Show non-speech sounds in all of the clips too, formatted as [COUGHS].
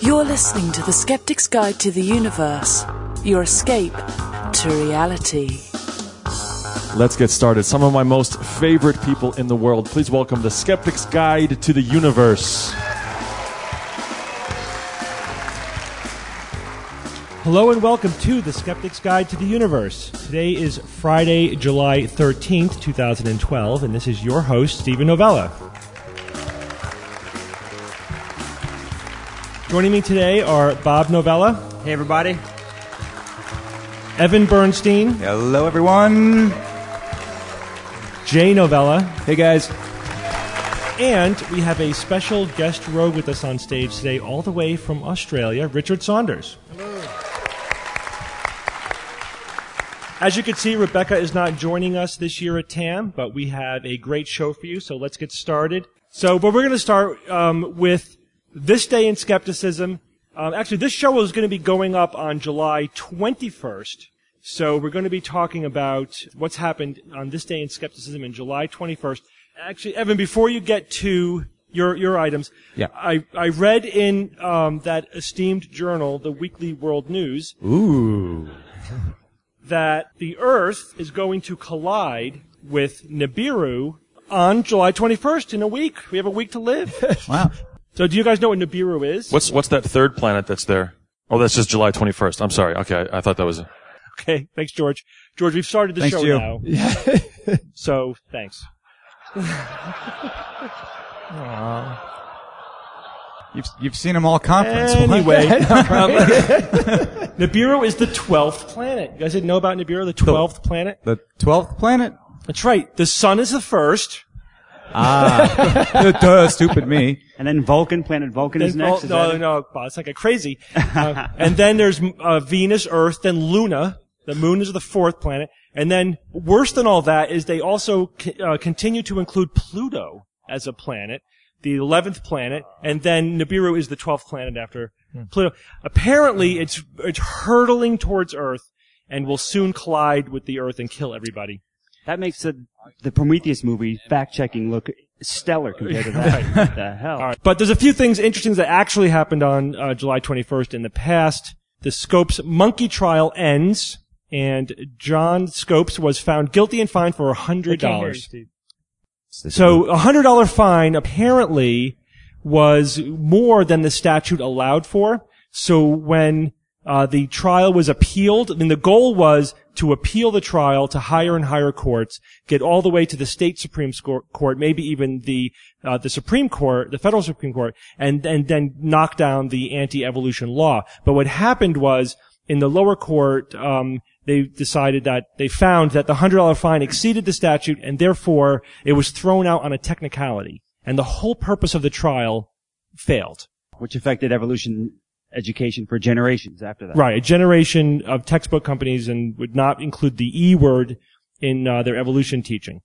You're listening to The Skeptic's Guide to the Universe, your escape to reality. Let's get started. Some of my most favorite people in the world. Please welcome the Skeptic's Guide to the Universe. Hello and welcome to the Skeptic's Guide to the Universe. Today is Friday, July 13th, 2012, and this is your host, Steven Novella. Joining me today are Bob Novella, Hey, everybody. Evan Bernstein, Hello, everyone. Jay Novella, Hey, guys. and we have a special guest rogue with us on stage today, all the way from Australia, Richard Saunders. As you can see, Rebecca is not joining us this year at TAM, but we have a great show for you, so let's get started. So, but we're going to start um, with this day in skepticism. Um, actually, this show is going to be going up on July 21st. So we're going to be talking about what's happened on this day in skepticism in July 21st. Actually, Evan, before you get to your your items, Yeah. I I read in um, that esteemed journal, the Weekly World News, Ooh. [LAUGHS] that the Earth is going to collide with Nibiru on July 21st in a week. We have a week to live. [LAUGHS] Wow. So do you guys know what Nibiru is? What's what's that third planet that's there? Oh, that's just July 21st. I'm sorry. Okay, I, I thought that was. Okay, thanks, George. George, we've started the Thanks, show Gio. now. so thanks. You've, you've seen them all conference. Anyway, [LAUGHS] [LAUGHS] Nibiru is the 12th planet. You guys didn't know about Nibiru, the 12th planet? The 12th planet? That's right. The sun is the first. Ah. [LAUGHS] Duh, stupid me. And then Vulcan, planet Vulcan is Then- next. oh, is no, it? no, Bob, it's like a crazy. [LAUGHS] Uh, and then there's uh, Venus, Earth, then Luna. The moon is the fourth planet. And then worse than all that is they also c- uh, continue to include Pluto as a planet, the 11th planet, and then Nibiru is the 12th planet after Pluto. Apparently it's, it's hurtling towards Earth and will soon collide with the Earth and kill everybody. That makes the, the Prometheus movie fact checking look stellar compared to that. [LAUGHS] What the hell? All right. But there's a few things interesting that actually happened on uh, July 21st in the past. The Scopes monkey trial ends, and John Scopes was found guilty and fined for hundred dollars. So a hundred dollar fine apparently was more than the statute allowed for. So when uh, the trial was appealed, I mean the goal was to appeal the trial to higher and higher courts, get all the way to the state supreme court, maybe even the uh, the Supreme Court, the federal Supreme Court, and and then knock down the anti-evolution law. But what happened was in the lower court, um, they decided that they found that the hundred dollar fine exceeded the statute, and therefore it was thrown out on a technicality, and the whole purpose of the trial failed. Which affected evolution education for generations after that. Right, a generation of textbook companies and would not include the E word in uh, their evolution teaching.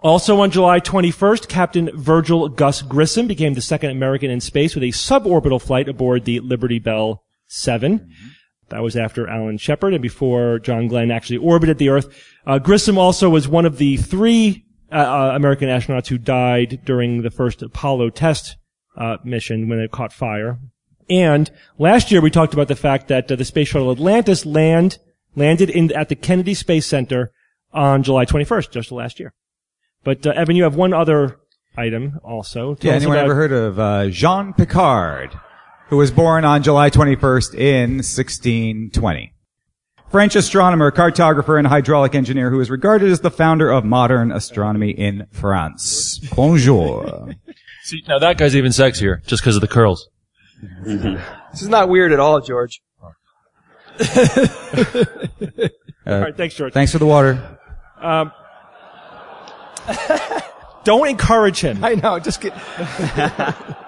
Also on July 21st, Captain Virgil Gus Grissom became the second American in space with a suborbital flight aboard the Liberty Bell 7. That was after Alan Shepard and before John Glenn actually orbited the Earth. Uh, Grissom also was one of the three uh, uh, American astronauts who died during the first Apollo test uh, mission when it caught fire. And last year we talked about the fact that uh, the space shuttle Atlantis land landed in at the Kennedy Space Center on July 21st, just last year. But uh, Evan, you have one other item also. Tell Yeah, us anyone about- ever heard of uh, Jean Picard, who was born on July 21st in 1620? French astronomer, cartographer, and hydraulic engineer who is regarded as the founder of modern astronomy in France. Bonjour. [LAUGHS] See, now that guy's even sexier just because of the curls. This is not weird at all, George. All right, thanks, George. Thanks for the water. Um, [LAUGHS] don't encourage him. I know, just get. [LAUGHS]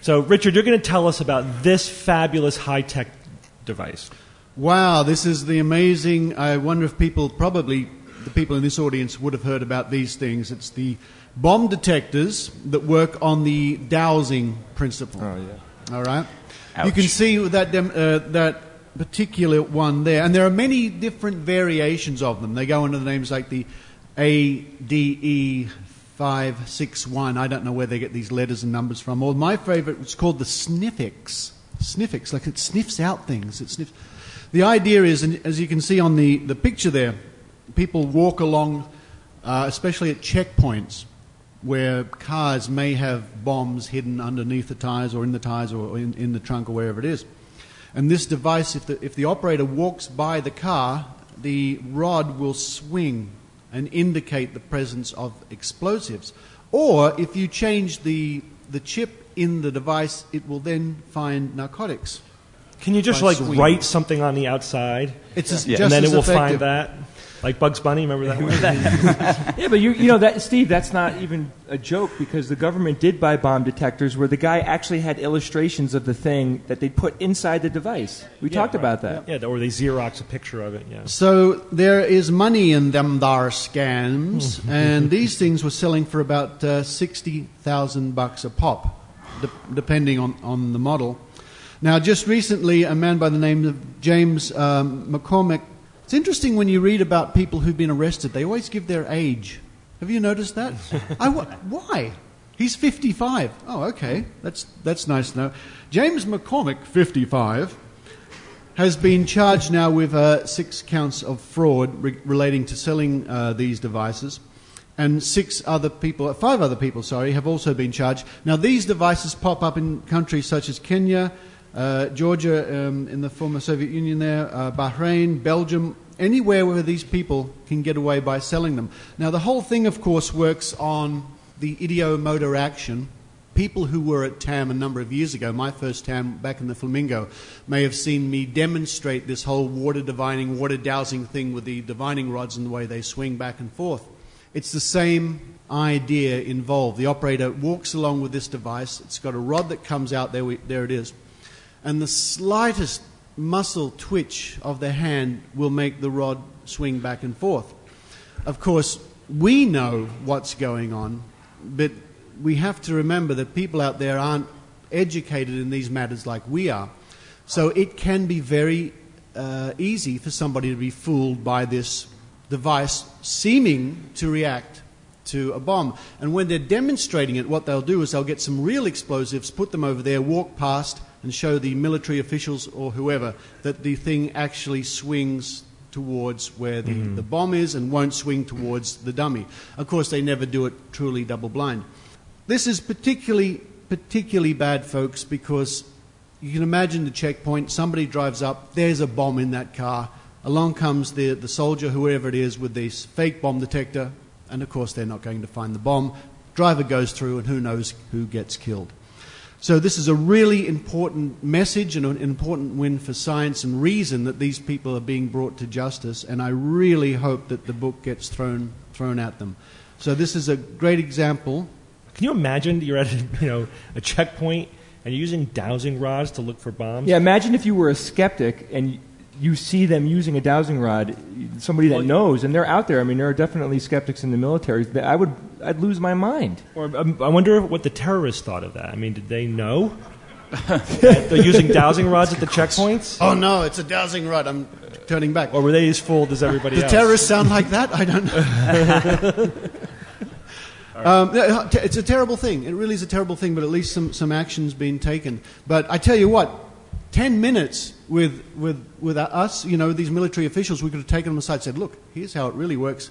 So, Richard, you're going to tell us about this fabulous high-tech device. Wow, this is the amazing. I wonder if people, probably the people in this audience, would have heard about these things. It's the bomb detectors that work on the dowsing principle. Oh, yeah. All right? You can see that, dem- uh, that particular one there, and there are many different variations of them. They go under the names like the ADE 561. I don't know where they get these letters and numbers from. Or my favorite was called the Sniffex. Sniffex, like it sniffs out things. It sniffs. The idea is, and as you can see on the, the picture there, people walk along, uh, especially at checkpoints, where cars may have bombs hidden underneath the tires or in the tires or in, in the trunk or wherever it is. And this device, if the, if the operator walks by the car, the rod will swing and indicate the presence of explosives. Or if you change the, the chip in the device, it will then find narcotics. Can you just like swinging. write something on the outside, It's as, and just then it will effective. find that? Like Bugs Bunny, remember that one? [LAUGHS] Yeah, but you, you know that Steve, that's not even a joke because the government did buy bomb detectors where the guy actually had illustrations of the thing that they put inside the device. We talked about that. Yeah, or they Xerox a picture of it. Yeah. So there is money in them thar scams, and these things were selling for about uh, sixty thousand bucks a pop, de- depending on, on the model. Now, just recently, a man by the name of James um, McCormick. It's interesting when you read about people who've been arrested; they always give their age. Have you noticed that? [LAUGHS] I, why? He's 55. Oh, okay. That's, that's nice to know. James McCormick, 55, has been charged now with uh, six counts of fraud re- relating to selling uh, these devices. And six other people, uh, five other people, sorry, have also been charged. Now, these devices pop up in countries such as Kenya, uh, Georgia um, in the former Soviet Union there, uh, Bahrain, Belgium, anywhere where these people can get away by selling them. Now, the whole thing, of course, works on the ideomotor action. People who were at TAM a number of years ago, my first TAM back in the Flamingo, may have seen me demonstrate this whole water divining, water dowsing thing with the divining rods and the way they swing back and forth. It's the same idea involved. The operator walks along with this device. It's got a rod that comes out, there, we, there it is. And the slightest muscle twitch of the hand will make the rod swing back and forth. Of course, we know what's going on, but we have to remember that people out there aren't educated in these matters like we are. So it can be very uh, easy for somebody to be fooled by this device seeming to react to a bomb. And when they're demonstrating it, what they'll do is they'll get some real explosives, put them over there, walk past, and show the military officials or whoever that the thing actually swings towards where the, mm-hmm. the bomb is and won't swing towards the dummy. Of course, they never do it truly double blind. This is particularly particularly bad, folks, because you can imagine the checkpoint. Somebody drives up. There's a bomb in that car. Along comes the the soldier, whoever it is, with this fake bomb detector, and of course they're not going to find the bomb. Driver goes through, and who knows who gets killed. So this is a really important message and an important win for science and reason that these people are being brought to justice. And I really hope that the book gets thrown thrown at them. So this is a great example. Can you imagine you're at a, [LAUGHS] you know a checkpoint and you're using dowsing rods to look for bombs? Yeah, imagine if you were a skeptic and you see them using a dowsing rod, somebody that Well, knows, and they're out there. I mean, there are definitely skeptics in the military. That I would, I'd lose my mind. Or um, I wonder what the terrorists thought of that. I mean, did they know [LAUGHS] that they're using dowsing rods at the checkpoints, Oh no, it's a dowsing rod. I'm turning back. or were they as fooled as everybody Do else? terrorists sound like that? I don't know. [LAUGHS] um, it's a terrible thing. It really is a terrible thing, but at least some, some action's been taken. But I tell you what, 10 minutes with, with, with us, you know, these military officials, we could have taken them aside and said, look, here's how it really works.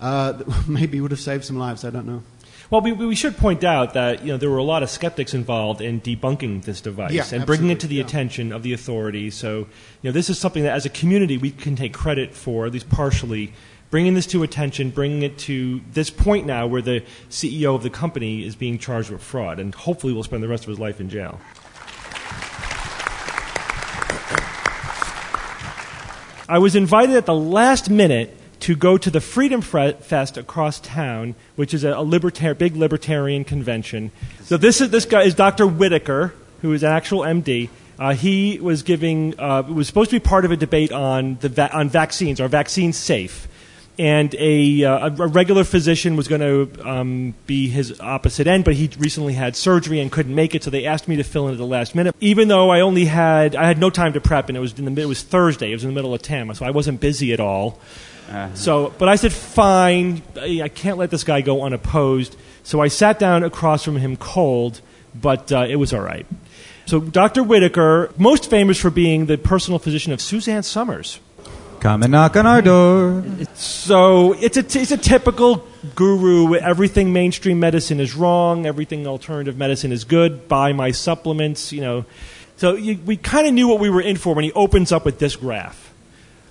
Uh, [LAUGHS] maybe would have saved some lives. I don't know. Well, we, we should point out that you know there were a lot of skeptics involved in debunking this device Yeah, and bringing it to the yeah. attention of the authorities. So, you know, this is something that, as a community, we can take credit for, at least partially, bringing this to attention, bringing it to this point now where the CEO of the company is being charged with fraud, and hopefully will spend the rest of his life in jail. I was invited at the last minute to go to the Freedom Fest across town, which is a, libertar- big libertarian convention. So this is this guy is Dr. Whitaker, who is an actual MD. Uh, he was giving uh, was supposed to be part of a debate on the va- on vaccines. Are vaccines safe? And a, uh, a regular physician was going to um, be his opposite end, but he recently had surgery and couldn't make it, so they asked me to fill in at the last minute. Even though I only had I had no time to prep, and it was in the it was Thursday, it was in the middle of TAMA, so I wasn't busy at all. So, but I said, fine, I I can't let this guy go unopposed. So I sat down across from him cold, but uh, it was all right. So Dr. Whitaker, most famous for being the personal physician of Suzanne Somers. Come and knock on our door. So it's a, it's a typical guru. Everything mainstream medicine is wrong. Everything alternative medicine is good. Buy my supplements, you know. So you, we kind of knew what we were in for when he opens up with this graph.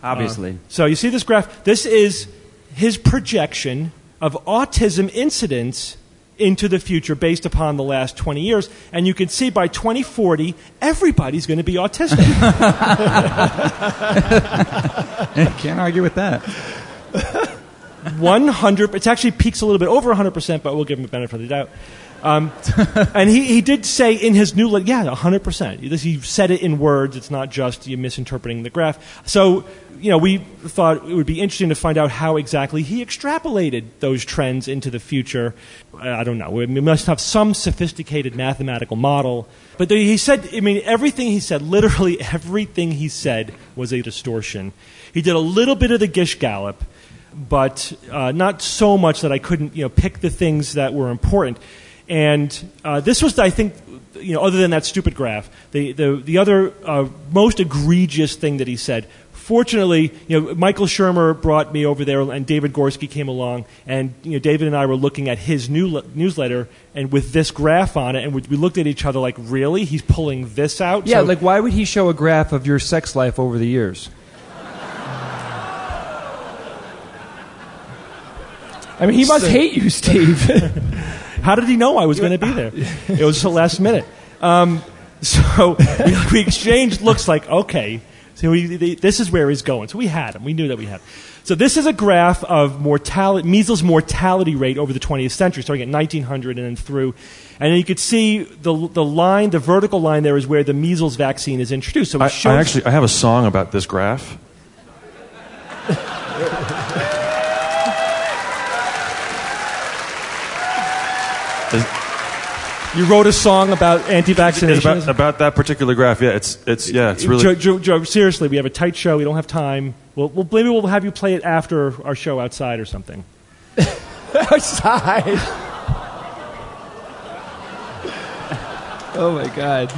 Uh, Obviously. So you see this graph? This is his projection of autism incidence into the future based upon the last 20 years. And you can see by 2040, everybody's going to be autistic. [LAUGHS] [LAUGHS] Can't argue with that. 100 it's actually peaks a little bit over 100% but we'll give him a benefit of the doubt um, [LAUGHS] and he, he did say in his new letter yeah 100% This- he said it in words it's not just you misinterpreting the graph so you know we thought it would be interesting to find out how exactly he extrapolated those trends into the future i don't know we must have some sophisticated mathematical model but he said i mean everything he said literally [LAUGHS] everything he said was a distortion he did a little bit of the gish gallop but uh, not so much that I couldn't, you know, pick the things that were important. And uh, this was, I think, you know, other than that stupid graph, the the the other uh, most egregious thing that he said. Fortunately, you know, Michael Shermer brought me over there, and David Gorski came along, and you know, David and I were looking at his new newsletter, and with this graph on it, and we, we looked at each other like, really, he's pulling this out? Yeah, So- like why would he show a graph of your sex life over the years? [LAUGHS] I mean, he must hate you, Steve. [LAUGHS] [LAUGHS] How did he know I was going to be there? It was the last minute. Um, so we, we exchanged looks like, okay, so we, the, this is where he's going. So we had him. We knew that we had him. So this is a graph of mortality, measles mortality rate over the 20th century, starting at 1900 and then through. And then you could see the, the line, the vertical line there is where the measles vaccine is introduced. So it I, shows, I actually I have a song about this graph. [LAUGHS] you wrote a song about anti-vaccination. About, about that particular graph, yeah, it's it's yeah, it's really Joe, Joe, Joe, seriously, we have a tight show. We don't have time. We'll, we'll, maybe we'll have you play it after our show outside or something. [LAUGHS] Outside. [LAUGHS] oh my god.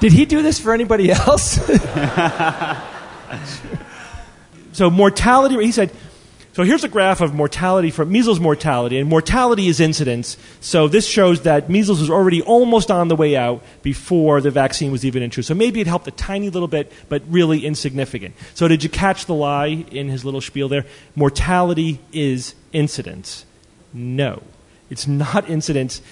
Did he do this for anybody else? [LAUGHS] So mortality, he said, so here's a graph of mortality for measles mortality, and mortality is incidence. So this shows that measles was already almost on the way out before the vaccine was even introduced. So maybe it helped a tiny little bit, but really insignificant. So did you catch the lie in his little spiel there? Mortality is incidence. No, it's not incidence.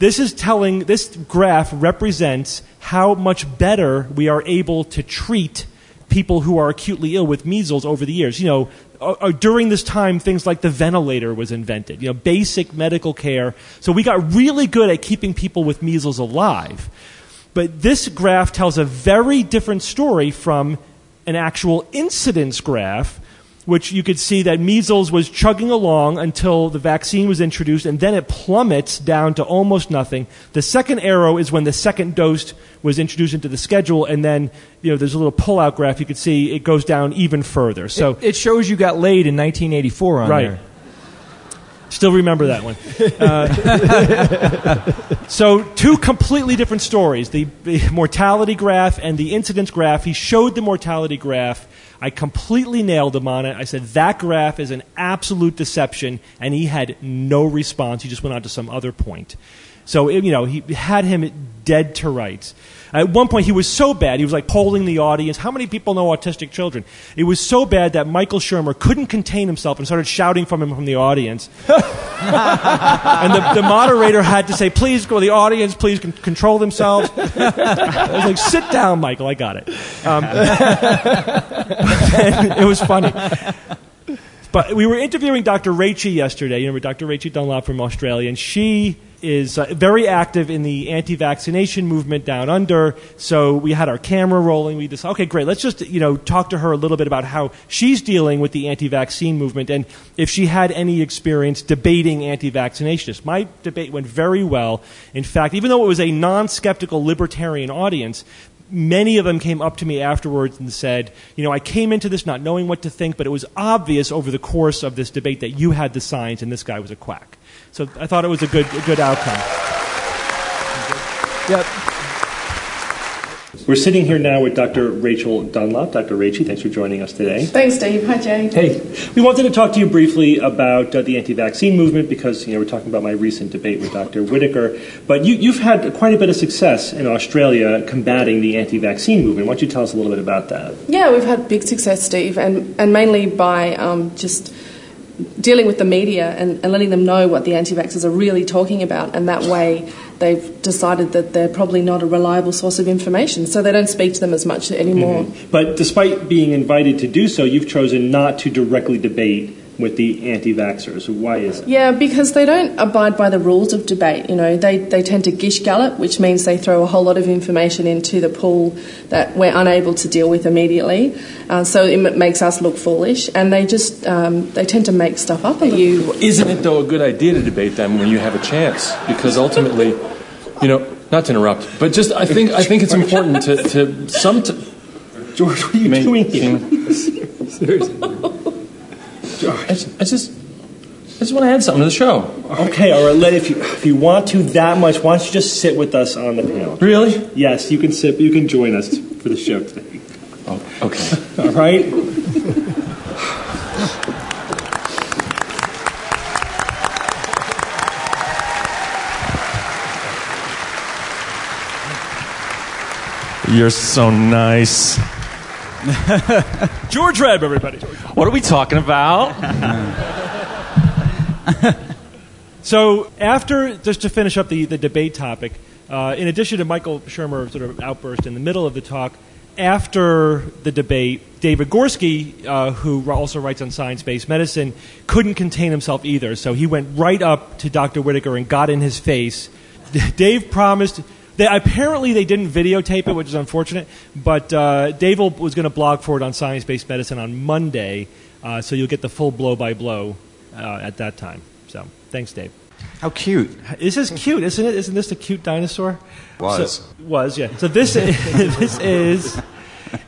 This is telling, this graph represents how much better we are able to treat people who are acutely ill with measles over the years. You know, uh, uh, during this time, things like the ventilator was invented, you know, basic medical care. So we got really good at keeping people with measles alive. But this graph tells a very different story from an actual incidence graph, which you could see that measles was chugging along until the vaccine was introduced, and then it plummets down to almost nothing. The second arrow is when the second dose was introduced into the schedule, and then you know there's a little pull-out graph. You could see it goes down even further. So it shows you got laid in 1984 on Right. there. Still remember that one. Uh, [LAUGHS] so, two completely different stories the, the mortality graph and the incidence graph. He showed the mortality graph. I completely nailed him on it. I said, that graph is an absolute deception, and he had no response. He just went on to some other point. So, you know, he had him dead to rights. At one point, he was so bad, he was like polling the audience. How many people know autistic children? It was so bad that Michael Shermer couldn't contain himself and started shouting from him from the audience. [LAUGHS] and the, the moderator had to say, please go, to the audience, please con- control themselves. I was like, sit down, Michael, I got it. Um, [LAUGHS] it was funny. But we were interviewing Dr. Rachie yesterday. You remember Dr. Rachie Dunlop from Australia, and she is uh, very active in the anti-vaccination movement down under. So we had our camera rolling. We decided, okay, great. Let's just you know talk to her a little bit about how she's dealing with the anti-vaccine movement and if she had any experience debating anti-vaccinationists. My debate went very well. In fact, even though it was a non-skeptical libertarian audience, many of them came up to me afterwards and said, you know, I came into this not knowing what to think, but it was obvious over the course of this debate that you had the science and this guy was a quack. So I thought it was a good, a good outcome. Yep. We're sitting here now with Dr. Rachel Dunlop. Dr. Rachel, thanks for joining us today. Thanks, Dave. Hi, Jay. Hey, we wanted to talk to you briefly about uh, the anti-vaccine movement because you know we're talking about my recent debate with Dr. Whitaker. But you, have had quite a bit of success in Australia combating the anti-vaccine movement. Why don't you tell us a little bit about that? Yeah, we've had big success, Steve, and and mainly by um, just dealing with the media and, and letting them know what the anti-vaxxers are really talking about, and that way they've decided that they're probably not a reliable source of information, so they don't speak to them as much anymore. Mm-hmm. But despite being invited to do so, you've chosen not to directly debate with the anti-vaxxers. Why is it? Yeah, because they don't abide by the rules of debate. You know, they, they tend to gish gallop, which means they throw a whole lot of information into the pool that we're unable to deal with immediately. Uh, so it makes us look foolish, and they just um, they tend to make stuff up. You isn't it though a good idea to debate them when you have a chance? Because ultimately, you know, not to interrupt, but just I think I think it's important to, to some. T- George, what are you doing here? [LAUGHS] Seriously. I just, I just, I just want to add something to the show. Okay, all right. Let if you if you want to that much, why don't you just sit with us on the panel? Really? Yes, you can sit. You can join us for the show today. Oh, okay. [LAUGHS] all right. You're so nice. [LAUGHS] George Hrab, everybody. What are we talking about? [LAUGHS] so, after, just to finish up the, the debate topic, uh, in addition to Michael Shermer sort of outburst in the middle of the talk, after the debate, David Gorski, uh, who also writes on science based medicine, couldn't contain himself either. So he went right up to Dr. Whitaker and got in his face. [LAUGHS] Dave promised they, apparently, they didn't videotape it, which is unfortunate. But uh, Dave was going to blog for it on Science Based Medicine on Monday, uh, so you'll get the full blow by blow at that time. So, thanks, Dave. How cute! This is cute, isn't it? Isn't this a cute dinosaur? Was so, was yeah. So this is, [LAUGHS] this is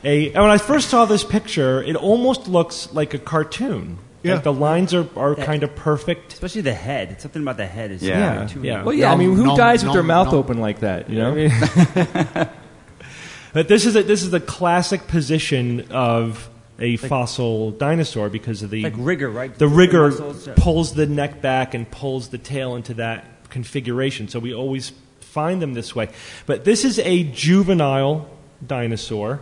a. when I first saw this picture, it almost looks like a cartoon. Yeah. Like the lines are, are kind of perfect. Especially the head. Something about the head is yeah. Too yeah. Well, yeah. I mean, who nom, dies nom, with their mouth nom. open like that? You know. [LAUGHS] but this is a, this is the classic position of a like, fossil dinosaur because of the like rigor, right? The rigor pulls the neck back and pulls the tail into that configuration. So we always find them this way. But this is a juvenile dinosaur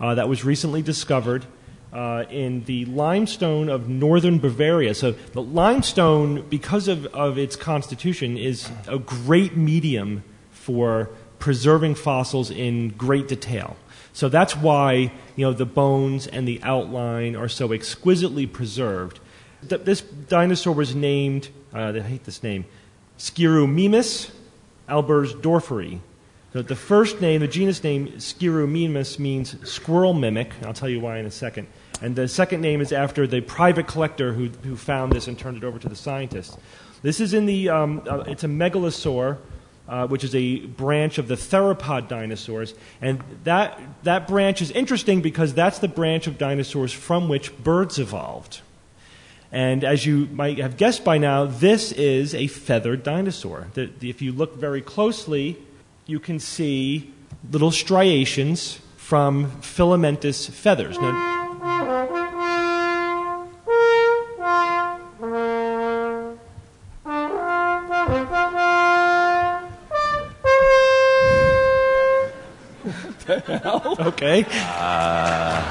uh, that was recently discovered uh, in the limestone of northern Bavaria. So the limestone, because of, of its constitution, is a great medium for preserving fossils in great detail. So that's why you know the bones and the outline are so exquisitely preserved. This dinosaur was named, uh, I hate this name, Sciuromimus albersdorferi. So the first name, the genus name Sciuromimus means squirrel mimic. I'll tell you why in a second. And the second name is after the private collector who, who found this and turned it over to the scientists. This is in the, um, uh, it's a megalosaur, uh, which is a branch of the theropod dinosaurs. And that, that branch is interesting because that's the branch of dinosaurs from which birds evolved. And as you might have guessed by now, this is a feathered dinosaur. The, the, if you look very closely, you can see little striations from filamentous feathers. Now, okay. Uh,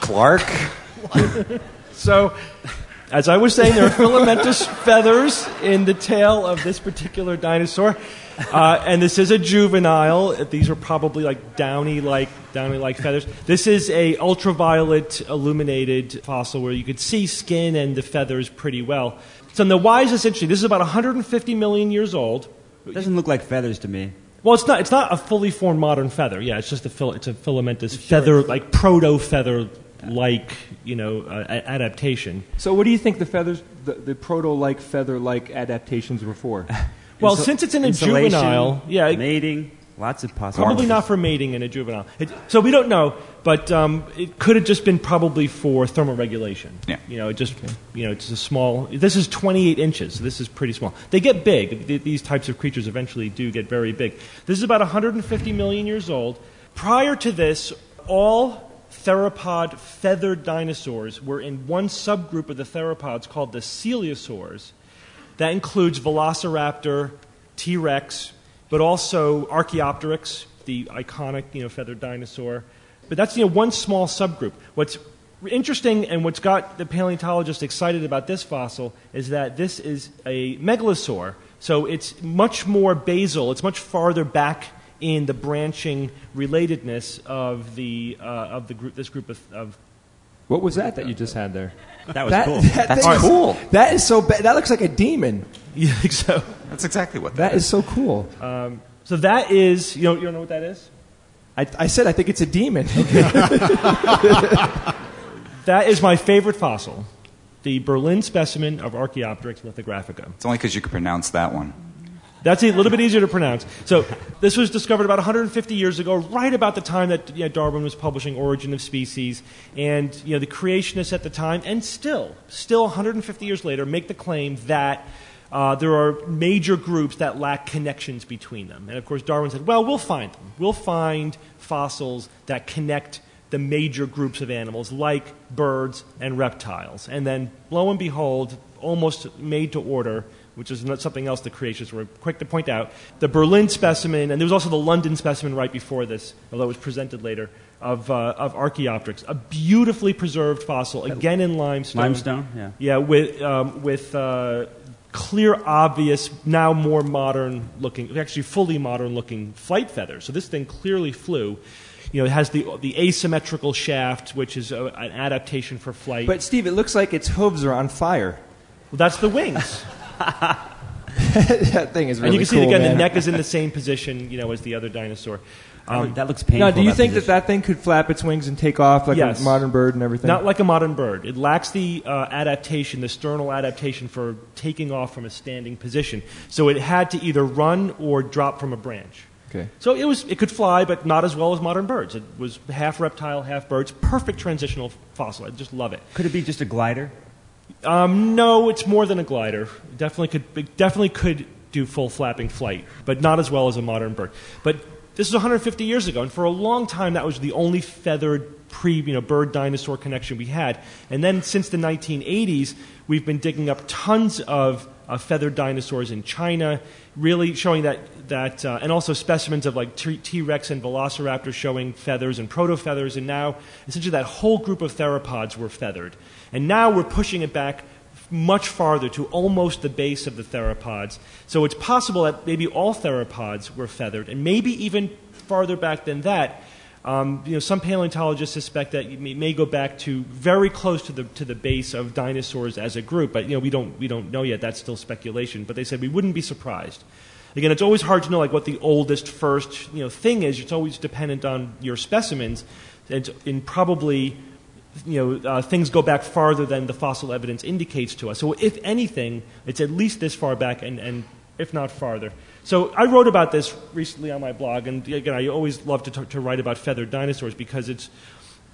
Clark. so, as I was saying, there are filamentous feathers in the tail of this particular dinosaur, uh, and this is a juvenile. These are probably like downy-like downy-like feathers. This is a ultraviolet illuminated fossil where you could see skin and the feathers pretty well. So now, why is this interesting? This is about 150 million years old. It doesn't look like feathers to me. Well, it's not. It's not a fully formed modern feather. Yeah, it's just a fil- it's a filamentous feather, like proto feather, like you know, uh, a- adaptation. So, what do you think the feathers, the, the proto-like feather-like adaptations were for? Well, Insul- since it's in a juvenile, yeah, mating, lots of possibilities. Probably not for mating in a juvenile. It, so we don't know, but um, it could have just been probably for thermoregulation. Yeah. You know, it just you know, it's a small. This is 28 inches. So this is pretty small. They get big. Th- These types of creatures eventually do get very big. This is about 150 million years old. Prior to this, all theropod feathered dinosaurs were in one subgroup of the theropods called the coelurosaurs. That includes Velociraptor, T Rex, but also Archaeopteryx, the iconic you know, feathered dinosaur. But that's you know, one small subgroup. What's interesting and what's got the paleontologist excited about this fossil is that this is a megalosaur. So it's much more basal, it's much farther back in the branching relatedness of, the, uh, of the group, this group of, of What was that that you just had there? That was That- cool. that That's thing cool. That is so bad. That looks like a demon. [LAUGHS] You think so? That's exactly what That is so cool. Um, so that is, you don't, you don't know what that is? I, I said I think it's a demon. [LAUGHS] That is my favorite fossil, the Berlin specimen of Archaeopteryx lithographica. It's only because you could pronounce that one. That's a little bit easier to pronounce. So this was discovered about 150 years ago, right about the time that you know, Darwin was publishing *Origin of Species*, and you know the creationists at the time, and still, still 150 years later, make the claim that. Uh, there are major groups that lack connections between them. And of course, Darwin said, well, we'll find them. We'll find fossils that connect the major groups of animals, like birds and reptiles. And then, lo and behold, almost made to order, which is not something else the creationists were quick to point out, the Berlin specimen, and there was also the London specimen right before this, although it was presented later, of, uh, of Archaeopteryx. A beautifully preserved fossil, again in limestone. Limestone, yeah. Yeah, with, um, with uh, clear, obvious, now more modern looking, actually fully modern looking flight feathers. So this thing clearly flew. You know, it has the, the asymmetrical shaft, which is a, an adaptation for flight. but Steve, it looks like its hooves are on fire. well, that's the wings. [LAUGHS] [LAUGHS] that thing is really and you can see cool, again man. the neck is in the same position, you know, as the other dinosaur. Um, that looks painful. Now, do you that think that position. that thing could flap its wings and take off like Yes. a modern bird and everything? Not like a modern bird. It lacks the uh, adaptation, the sternal adaptation for taking off from a standing position. So it had to either run or drop from a branch. okay. So it was it could fly, but not as well as modern birds. It was half reptile, half birds. Perfect transitional fossil. I just love it. Could it be just a glider? Um, no, it's more than a glider. Definitely could it definitely could do full flapping flight, but not as well as a modern bird. But this is 150 years ago, and for a long time that was the only feathered pre you know bird dinosaur connection we had. And then since the 1980s, we've been digging up tons of uh, feathered dinosaurs in China, really showing that that uh, and also specimens of like T- T-Rex and Velociraptor showing feathers and proto feathers, and now essentially that whole group of theropods were feathered. And now we're pushing it back much farther to almost the base of the theropods. So it's possible that maybe all theropods were feathered, and maybe even farther back than that. Um, you know, some paleontologists suspect that it may go back to very close to the to the base of dinosaurs as a group, but you know we don't we don't know yet. That's still speculation. But they said we wouldn't be surprised. Again, it's always hard to know like what the oldest first you know thing is. It's always dependent on your specimens, and, and probably you know, uh, things go back farther than the fossil evidence indicates to us. So, if anything, it's at least this far back, and, and if not farther. So, I wrote about this recently on my blog, and again, I always love to, to write about feathered dinosaurs because it's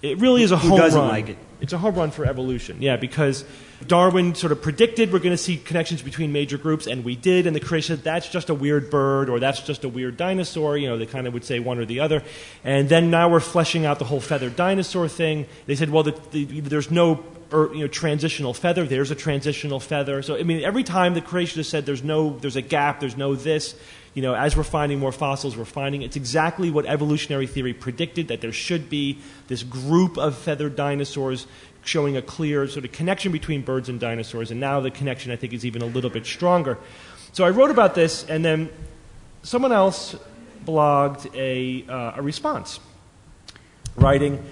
it really is a home doesn't run. like it? It's a home run for evolution, yeah, because Darwin sort of predicted we're going to see connections between major groups, and we did, and the creation said that's just a weird bird or that's just a weird dinosaur. You know, they kind of would say one or the other. And then now we're fleshing out the whole feathered dinosaur thing. They said, well, the, the, there's no or, you know, transitional feather. There's a transitional feather. So, I mean, every time the creationist said there's no, there's a gap, there's no this, you know, as we're finding more fossils, we're finding it's exactly what evolutionary theory predicted that there should be this group of feathered dinosaurs showing a clear sort of connection between birds and dinosaurs. And now the connection, I think, is even a little bit stronger. So I wrote about this, and then someone else blogged a, uh, a response, writing,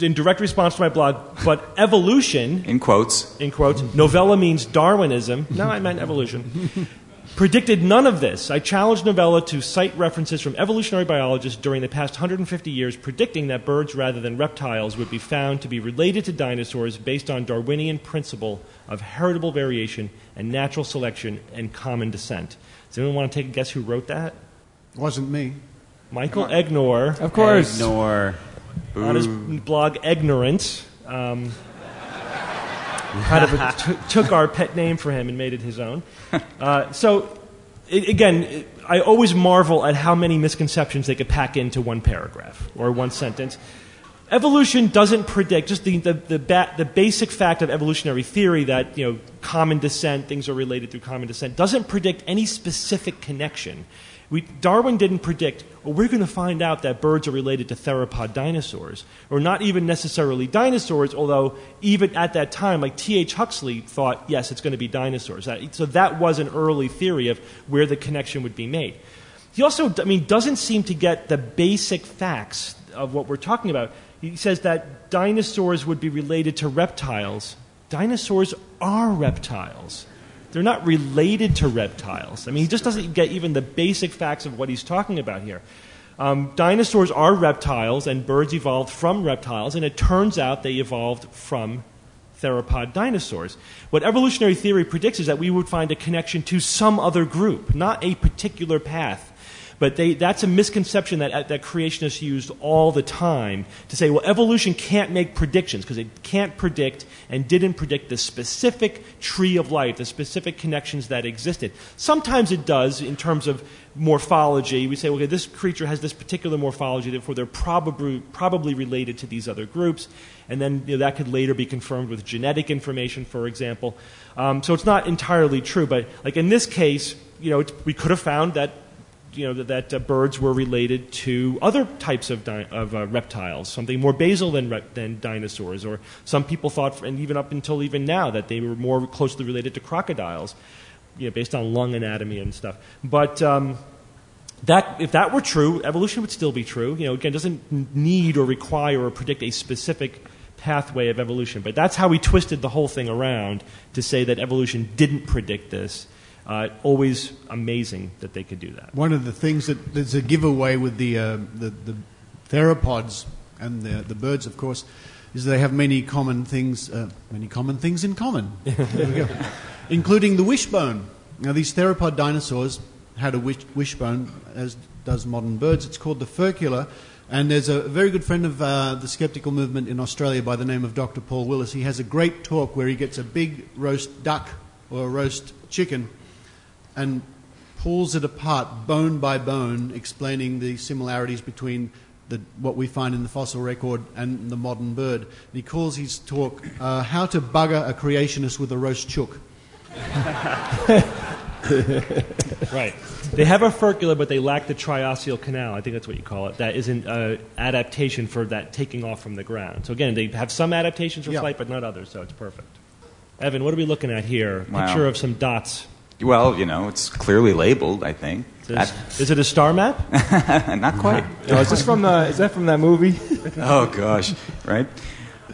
in direct response to my blog, but evolution, In quotes. in quotes, novella means Darwinism. No, I meant evolution. Predicted none of this. I challenged Novella to cite references from evolutionary biologists during the past 150 years predicting that birds rather than reptiles would be found to be related to dinosaurs based on Darwinian principle of heritable variation and natural selection and common descent. Does anyone want to take a guess who wrote that? It wasn't me. Michael Egnor. Of course. Ignore. on his blog Ignorant. Um, kind of a, [LAUGHS] t- took our pet name for him and made it his own. Uh, so, i again, i I always marvel at how many misconceptions they could pack into one paragraph or one sentence. Evolution doesn't predict just the the, the, ba- the basic fact of evolutionary theory that you know common descent things are related through common descent doesn't predict any specific connection. We, Darwin didn't predict, well, we're going to find out that birds are related to theropod dinosaurs, or not even necessarily dinosaurs, although even at that time, like T.H. Huxley thought, yes, it's going to be dinosaurs. So that was an early theory of where the connection would be made. He also, I mean, doesn't seem to get the basic facts of what we're talking about. He says that dinosaurs would be related to reptiles. Dinosaurs are reptiles. They're not related to reptiles. I mean, he just doesn't get even the basic facts of what he's talking about here. Um, dinosaurs are reptiles, and birds evolved from reptiles, and it turns out they evolved from theropod dinosaurs. What evolutionary theory predicts is that we would find a connection to some other group, not a particular path. But they, that's a misconception that, that creationists used all the time to say, well, evolution can't make predictions because it can't predict and didn't predict the specific tree of life, the specific connections that existed. Sometimes it does in terms of morphology. We say, okay, this creature has this particular morphology, therefore they're probably, probably related to these other groups. And then you know, that could later be confirmed with genetic information, for example. Um, so it's not entirely true, but like in this case, you know, we could have found that you know, that, that uh, birds were related to other types of, di- of uh, reptiles, something more basal than, rep- than dinosaurs. Or some people thought, and even up until even now, that they were more closely related to crocodiles, you know, based on lung anatomy and stuff. But um, that, if that were true, evolution would still be true. You know, again, it doesn't need or require or predict a specific pathway of evolution. But that's how we twisted the whole thing around to say that evolution didn't predict this. Uh, always amazing that they could do that. One of the things that there's a giveaway with the, uh, the, the theropods and the, the birds, of course, is they have many common things, uh, many common things in common. [LAUGHS] There we go. Including the wishbone. Now, these theropod dinosaurs had a wish, wishbone, as does modern birds. It's called the furcula. And there's a very good friend of uh, the skeptical movement in Australia by the name of Dr. Paul Willis. He has a great talk where he gets a big roast duck or a roast chicken and pulls it apart bone by bone, explaining the similarities between the, what we find in the fossil record and the modern bird. And he calls his talk uh, How to Bugger a Creationist with a Roast Chook. [LAUGHS] right. They have a furcula, but they lack the triosseal canal. I think that's what you call it. That is an uh, adaptation for that taking off from the ground. So again, they have some adaptations for Yeah. flight, but not others. So it's perfect. Evan, what are we looking at here? Wow. Picture of some dots. Well, you know, it's clearly labeled, I think. Is, is it a star map? [LAUGHS] Not quite. Oh, is this from the? Is that from that movie? [LAUGHS] oh gosh, right?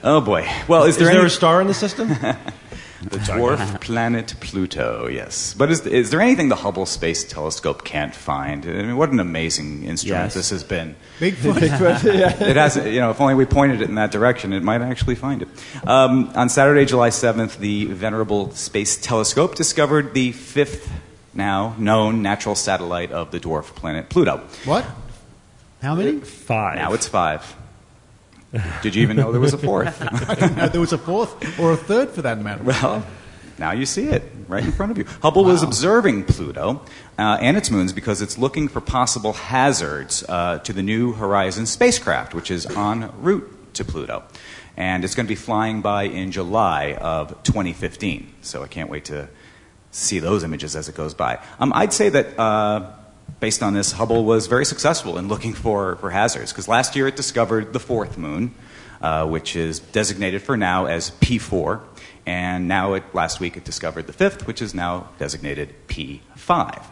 Oh boy. Well, is Is there, there any a star in the system? [LAUGHS] the dwarf planet Pluto? Yes, but is is there anything the Hubble Space Telescope can't find? I mean, what an amazing instrument Yes. this has been. Bigfoot. [LAUGHS] It has, you know, if only we pointed it in that direction, it might actually find it. Um, on Saturday, July 7th, the Venerable Space Telescope discovered the fifth now known natural satellite of the dwarf planet Pluto. what? How many? Five. Now it's five. Did you even know there was a fourth? [LAUGHS] I didn't know there was a fourth or a third for that matter. Well, now you see it right in front of you. Hubble was observing Pluto uh, and its moons because it's looking for possible hazards uh, to the New Horizons spacecraft, which is en route to Pluto. And it's going to be flying by in July of 2015. So I can't wait to see those images as it goes by. Um, I'd say that. Uh, Based on this, Hubble was very successful in looking for, for hazards because last year it discovered the fourth moon, uh, which is designated for now as P4, and now it, last week it discovered the fifth, which is now designated P5.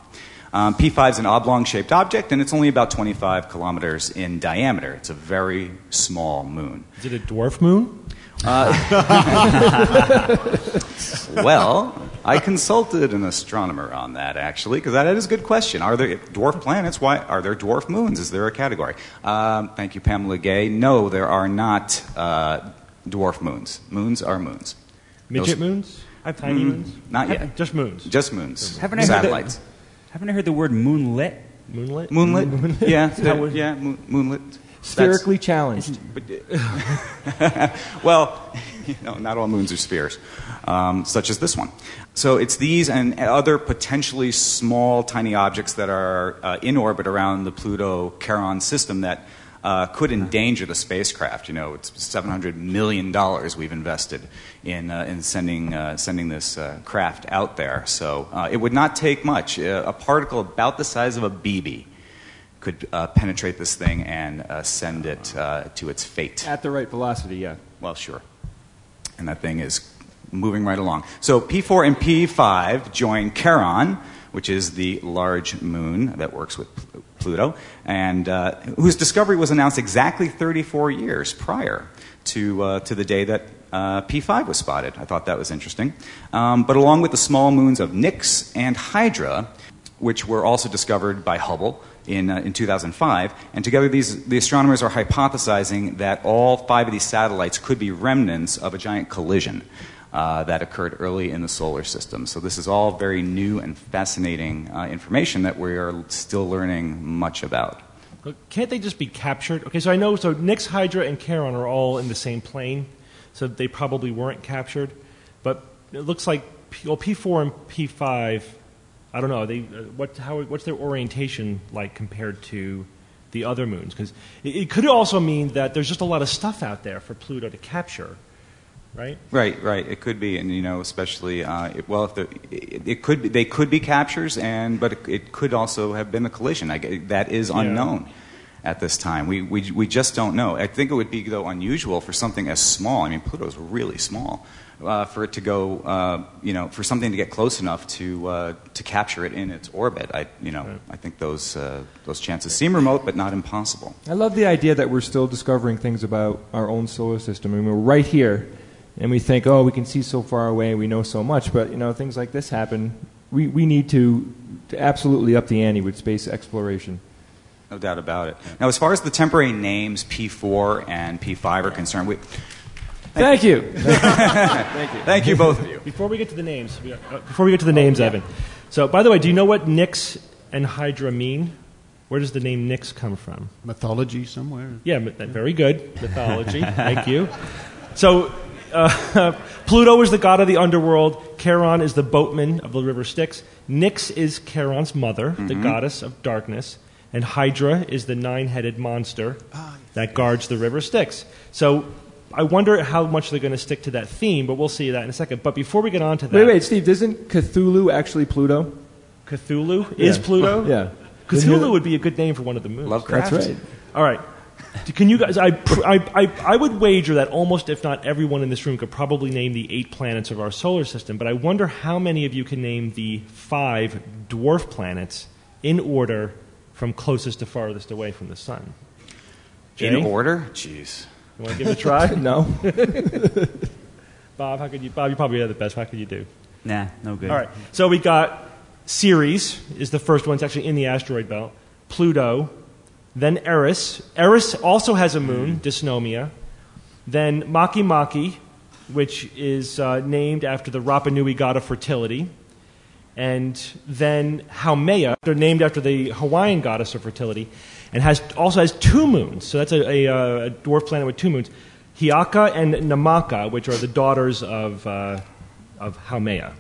Um, P5 is an oblong shaped object, and it's only about 25 kilometers in diameter. It's a very small moon. Is it a dwarf moon? [LAUGHS] well, I consulted an astronomer on that actually, because that is a good question. Are there dwarf planets? Why are there dwarf moons? Is there a category? Um, thank you, Pamela Gay. No, there are not uh, dwarf moons. Moons are moons. Midget Those- moons? Tiny Mm, moons? Not yet. Just moons. Just moons. Haven't I heard that- Satellites. Haven't I heard the word moonlet? Moonlet? Moonlet. Yeah, yeah, moon, moonlet. Spherically challenged. [LAUGHS] [LAUGHS] well, [LAUGHS] you know, not all moons are spheres, um, such as this one. So it's these and other potentially small, tiny objects that are uh, in orbit around the Pluto Charon system that uh, could endanger the spacecraft. You know, it's $700 million we've invested in, uh, in sending, uh, sending this uh, craft out there. So uh, it would not take much. Uh, a particle about the size of a BB could uh, penetrate this thing and uh, send it uh, to its fate. At the right velocity, yeah. Well, sure. And that thing is moving right along. So P4 and P5 join Charon, which is the large moon that works with Pl- Pluto, and uh, whose discovery was announced exactly 34 years prior to, uh, to the day that uh, P5 was spotted. I thought that was interesting. Um, but along with the small moons of Nix and Hydra, which were also discovered by Hubble in, uh, in 2005. And together, these, the astronomers are hypothesizing that all five of these satellites could be remnants of a giant collision uh, that occurred early in the solar system. So, this is all very new and fascinating uh, information that we are still learning much about. Can't they just be captured? Okay, so I know, so Nix, Hydra, and Charon are all in the same plane, so they probably weren't captured. But it looks like P, well, P4 and P5, I don't know, they, uh, what, how, what's their orientation like compared to the other moons? Because it, it could also mean that there's just a lot of stuff out there for Pluto to capture, right? Right, right. It could be, and you know, especially uh, it, well, if the, it, it could be, they could be captures, and but it, it could also have been a collision. I, that is Yeah. At this time. We, we we just don't know. I think it would be though unusual for something as small. I mean, Pluto's really small. Uh, for it to go, uh, you know, for something to get close enough to uh, to capture it in its orbit, I, you know, I think those uh, those chances seem remote, but not impossible. I love the idea that we're still discovering things about our own solar system. I mean, we're right here, and we think, oh, we can see so far away, we know so much. But you know, things like this happen. We we need to, to absolutely up the ante with space exploration. No doubt about it. Now, as far as the temporary names P4 and P5 are concerned, we, Thank you. Thank you. [LAUGHS] Thank you, both of you. Before we get to the names, uh, before we get to the names, Evan. So, by the way, do you know what Nix and Hydra mean? Where does the name Nix come from? Mythology somewhere. Yeah, very good. Mythology. Thank you. So, uh, [LAUGHS] Pluto is the god of the underworld. Charon is the boatman of the river Styx. Nix is Charon's mother, the goddess of darkness. And Hydra is the nine headed monster ah, that guards the river Styx. So, I wonder how much they're going to stick to that theme, but we'll see that in a second. But before we get on to that, Wait, wait, Steve, isn't Cthulhu actually Pluto? Cthulhu is [LAUGHS] Yeah. Pluto? Yeah. Cthulhu would be a good name for one of the moons. Lovecraft. That's right. All right. Can you guys? I, pr- I, I, I would wager that almost, if not everyone in this room, could probably name the eight planets of our solar system. But I wonder how many of you can name the five dwarf planets in order from closest to farthest away from the sun. In order? Jeez. You want to give it a [LAUGHS] try? no. [LAUGHS] Bob, how could you? Bob, you probably are the best. How could you do? Nah, no good. All right. So we got Ceres is the first one. It's actually in the asteroid belt. Pluto, then Eris. Eris also has a moon, Dysnomia. Then Makemake, which is uh, named after the Rapa Nui god of fertility. And then Haumea, they're named after the Hawaiian goddess of fertility, and has also has two moons. So that's a, a, uh, a dwarf planet with two moons. Hiaka and Namaka, which are the daughters of, uh, of Haumea.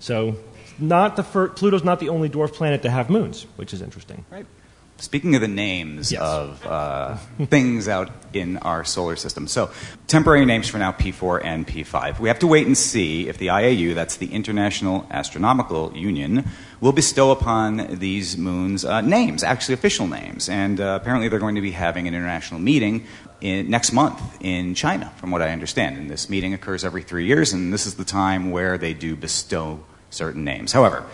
So not the fir- Pluto's not the only dwarf planet to have moons, which is interesting. Right. Speaking of the names Yes. of uh, things out in our solar system, so temporary names for now P4 and P5. We have to wait and see if the IAU, that's the International Astronomical Union, will bestow upon these moons uh, names, actually official names. And uh, apparently they're going to be having an international meeting in, next month in China, from what I understand. And this meeting occurs every three years, and this is the time where they do bestow certain names. However,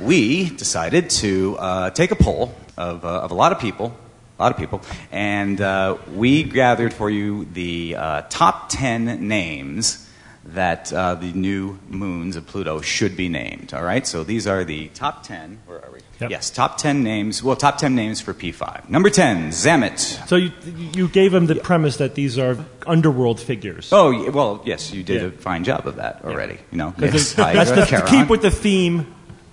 we decided to uh, take a poll of, uh, of a lot of people, a lot of people, and uh, we gathered for you the uh, top 10 names that uh, the new moons of Pluto should be named. All right, so these are the top 10. Where are we? Yes, top 10 names. Well, top 10 names for P5. Number 10, Zamet. So you you gave him the premise that these are underworld figures. Oh, well, yes, you did Yeah. a fine job of that already. You know, yes, that's the, to keep with the theme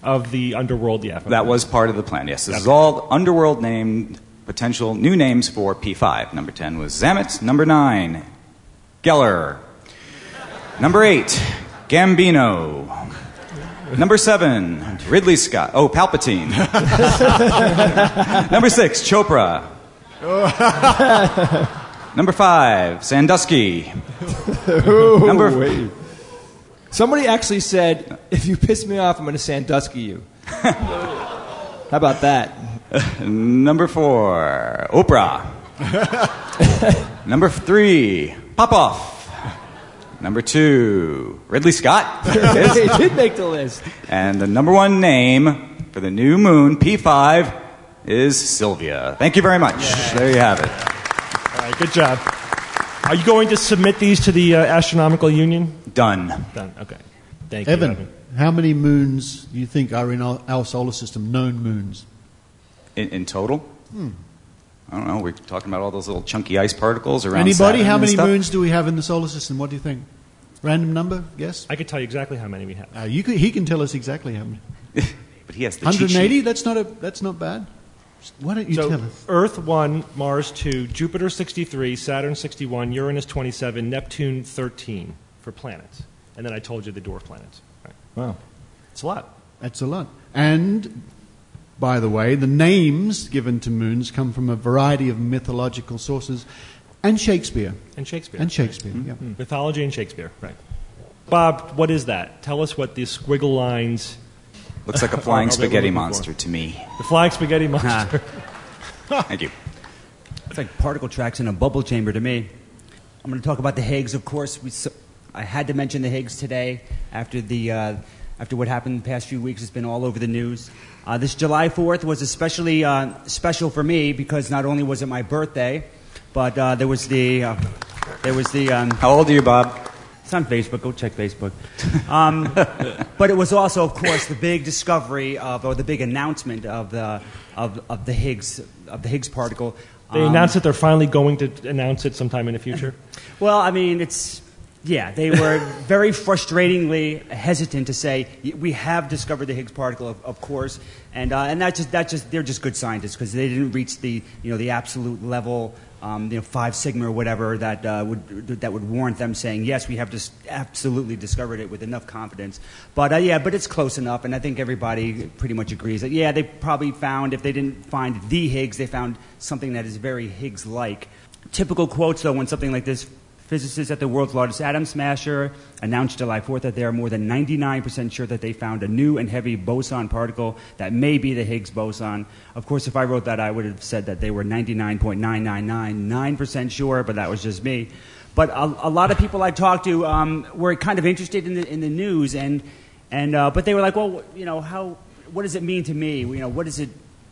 of the underworld. Yeah, That was part of the plan, yes. This is all underworld named potential new names for P5. Number 10 was Zamet. Number 9, Geller. Number 8, Gambino. Number 7, Ridley Scott. Oh, Palpatine. [LAUGHS] Number 6, Chopra. [LAUGHS] Number 5, Sandusky. Number wait. Somebody actually said, if you piss me off, I'm going to Sandusky you. [LAUGHS] How about that? [LAUGHS] Number 4, Oprah. [LAUGHS] Number 3, Popoff. Number 2, Ridley Scott. he did make the list. And the number one name for the new moon, P5, is Sylvia. Thank you very much. There you have it. All right, good job. Are you going to submit these to the uh, Astronomical Union? Done. Done. Okay. Thank you. Evan, how many moons do you think are in our, our solar system? Known moons. In, in total? Hmm. I don't know. We're talking about all those little chunky ice particles around Anybody? Saturn How many moons do we have in the solar system? What do you think? Random number? Guess. I could tell you exactly how many we have. Uh, you could, he can tell us exactly how many. [LAUGHS] But he has the cheat 180. sheet. That's not a. That's not bad. Why don't you so tell us? Earth 1, Mars 2, Jupiter 63, Saturn 61, Uranus 27, Neptune 13 for planets. And then I told you the dwarf planets. Right. Wow. It's a lot. That's a lot. And by the way, the names given to moons come from a variety of mythological sources, and Shakespeare. And Shakespeare. And Shakespeare. Yeah. Mm. Mythology and Shakespeare. Right. Bob, what is that? Tell us what these squiggle lines. Looks like a [LAUGHS] flying are spaghetti looking for? monster to me. The flying spaghetti [LAUGHS] monster. Thank you. It's like particle tracks in a bubble chamber to me. I'm going to talk about the Higgs, of course. We, s- I had to mention the Higgs today after the uh, after what happened the past few weeks. It's been all over the news. Uh, this July 4th was especially uh, special for me because not only was it my birthday, but uh, there was the uh, there was the. Um, How old are you, Bob? It's on Facebook. Go check Facebook. Um, but it was also, of course, the big discovery of, or the big announcement of the of, of the Higgs of the Higgs particle. They Um, announced that they're finally going to announce it sometime in the future. Well, I mean, it's yeah. They were very frustratingly hesitant to say we have discovered the Higgs particle, of, of course, and uh, and that just that just they're just good scientists because they didn't reach the you know the absolute level. Um, you know, five sigma or whatever that uh, would that would warrant them saying yes, we have just absolutely discovered it with enough confidence. But uh, yeah, but it's close enough, and I think everybody pretty much agrees that yeah, they probably found if they didn't find the Higgs, they found something that is very Higgs-like. Typical quotes though when something like this Physicists at the world's largest atom smasher announced July 4th that they are more than 99% sure that they found a new and heavy boson particle that may be the Higgs boson. Of course, if I wrote that, I would have said that they were 99.9999% sure, but that was just me. But a, a lot of people I talked to um, were kind of interested in the, in the news, and, and, uh, but they were like, well, you know, how, what does it mean to me? You know, what is it,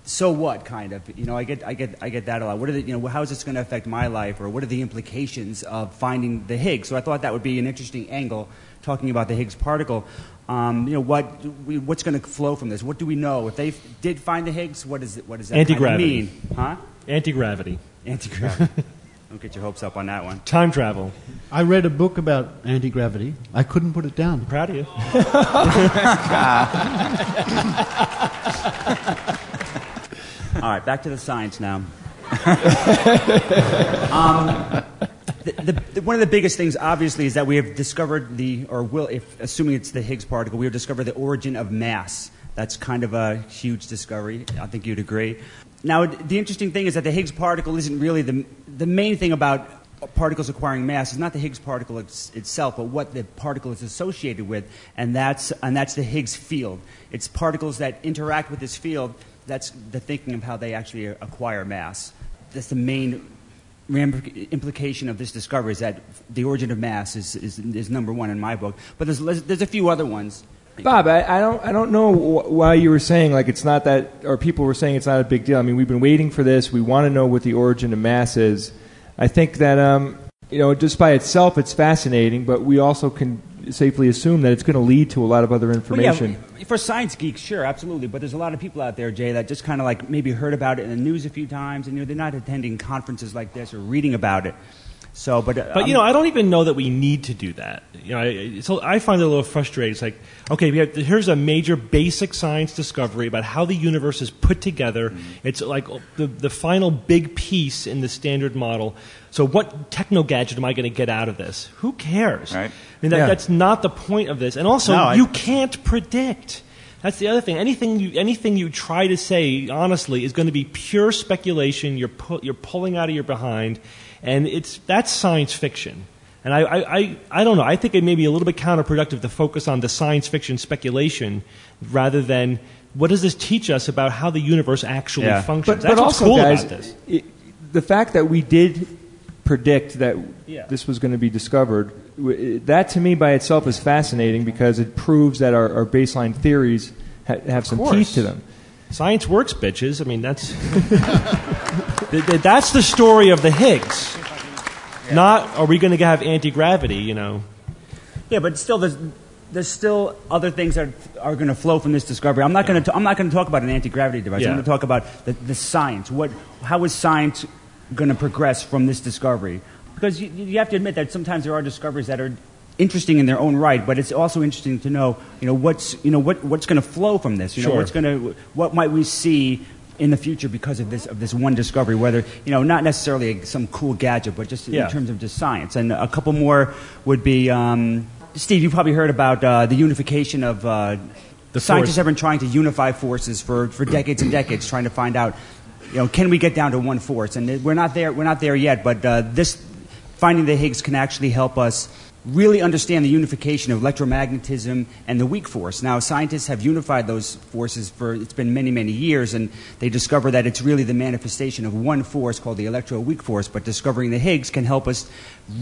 so what kind of you know i get i get i get that a lot what are the you know how is this going to affect my life or what are the implications of finding the higgs so i thought that would be an interesting angle talking about the higgs particle um, you know what what's going to flow from this what do we know if they f- did find the higgs what is it what does that kind of Anti-gravity. mean huh Anti-gravity. anti-gravity [LAUGHS] don't get your hopes up on that one Time travel. I read a book about anti gravity. I couldn't put it down. Proud of you. [LAUGHS] [LAUGHS] All right, back to the science now. [LAUGHS] um, the, the, the- one of the biggest things, obviously, is that we have discovered the, or will, if assuming it's the Higgs particle, we have discovered the origin of mass. That's kind of a huge discovery. I think you'd agree. Now, the interesting thing is that the Higgs particle isn't really the, the main thing about particles acquiring mass is not the Higgs particle it's, itself, but what the particle is associated with, and that's, and that's the Higgs field. It's particles that interact with this field. That's the thinking of how they actually acquire mass. That's the main implication of this discovery is that the origin of mass is, is, is number one in my book. But there's, there's a few other ones. Bob, I, I don't, I don't know wh- why you were saying like it's not that, or people were saying it's not a big deal. I mean, we've been waiting for this. We want to know what the origin of mass is. I think that, um, you know, just by itself, it's fascinating, but we also can safely assume that it's going to lead to a lot of other information. Well, yeah, for science geeks, sure, absolutely. But there's a lot of people out there, Jay, that just kind of like maybe heard about it in the news a few times, and you know, they're not attending conferences like this or reading about it. So, but uh, But you know, I don't even know that we need to do that. You know, I, so I find it a little frustrating. It's like, okay, we have, here's a major basic science discovery about how the universe is put together. Mm-hmm. It's like the the final big piece in the standard model. So, what techno gadget am I going to get out of this? Who cares? Right. I mean, that, Yeah. that's not the point of this. And also, No, I- you can't predict. That's the other thing. Anything you, anything you try to say, honestly, is going to be pure speculation. You're, pu- you're pulling out of your behind. And it's, that's science fiction. And I, I, I, I don't know. I think it may be a little bit counterproductive to focus on the science fiction speculation rather than what does this teach us about how the universe actually Yeah. functions. But, that's but what's also, cool guys, about this. it- the fact that we did predict that Yeah. this was going to be discovered, that to me by itself is fascinating because it proves that our, our baseline theories ha- have some course. teeth to them. Science works, bitches. I mean, that's [LAUGHS] Th- th- that's the story of the Higgs. Not are we going to have anti gravity? You know. Yeah, but still, there's, there's still other things that are going to flow from this discovery. I'm not going to. I'm not going to talk about an anti-gravity device. Yeah. I'm going to talk about the, the science. What? How is science going to progress from this discovery? Because you, you have to admit that sometimes there are discoveries that are interesting in their own right, but it's also interesting to know, you know, what's, you know, what, what's going to flow from this. You know, Sure. what's going to, what might we see in the future because of this of this one discovery? Whether you know, not necessarily some cool gadget, but just Yeah. in terms of just science. And a couple more would be. Um, Steve, you probably heard about uh, the unification of. Uh, The scientists force. have been trying to unify forces for, for decades and decades, trying to find out, you know, can we get down to one force? And we're not there. We're not there yet. But uh, this finding the Higgs can actually help us really understand the unification of electromagnetism and the weak force. Now, scientists have unified those forces for it's been many, many years, and they discover that it's really the manifestation of one force called the electroweak force. But discovering the Higgs can help us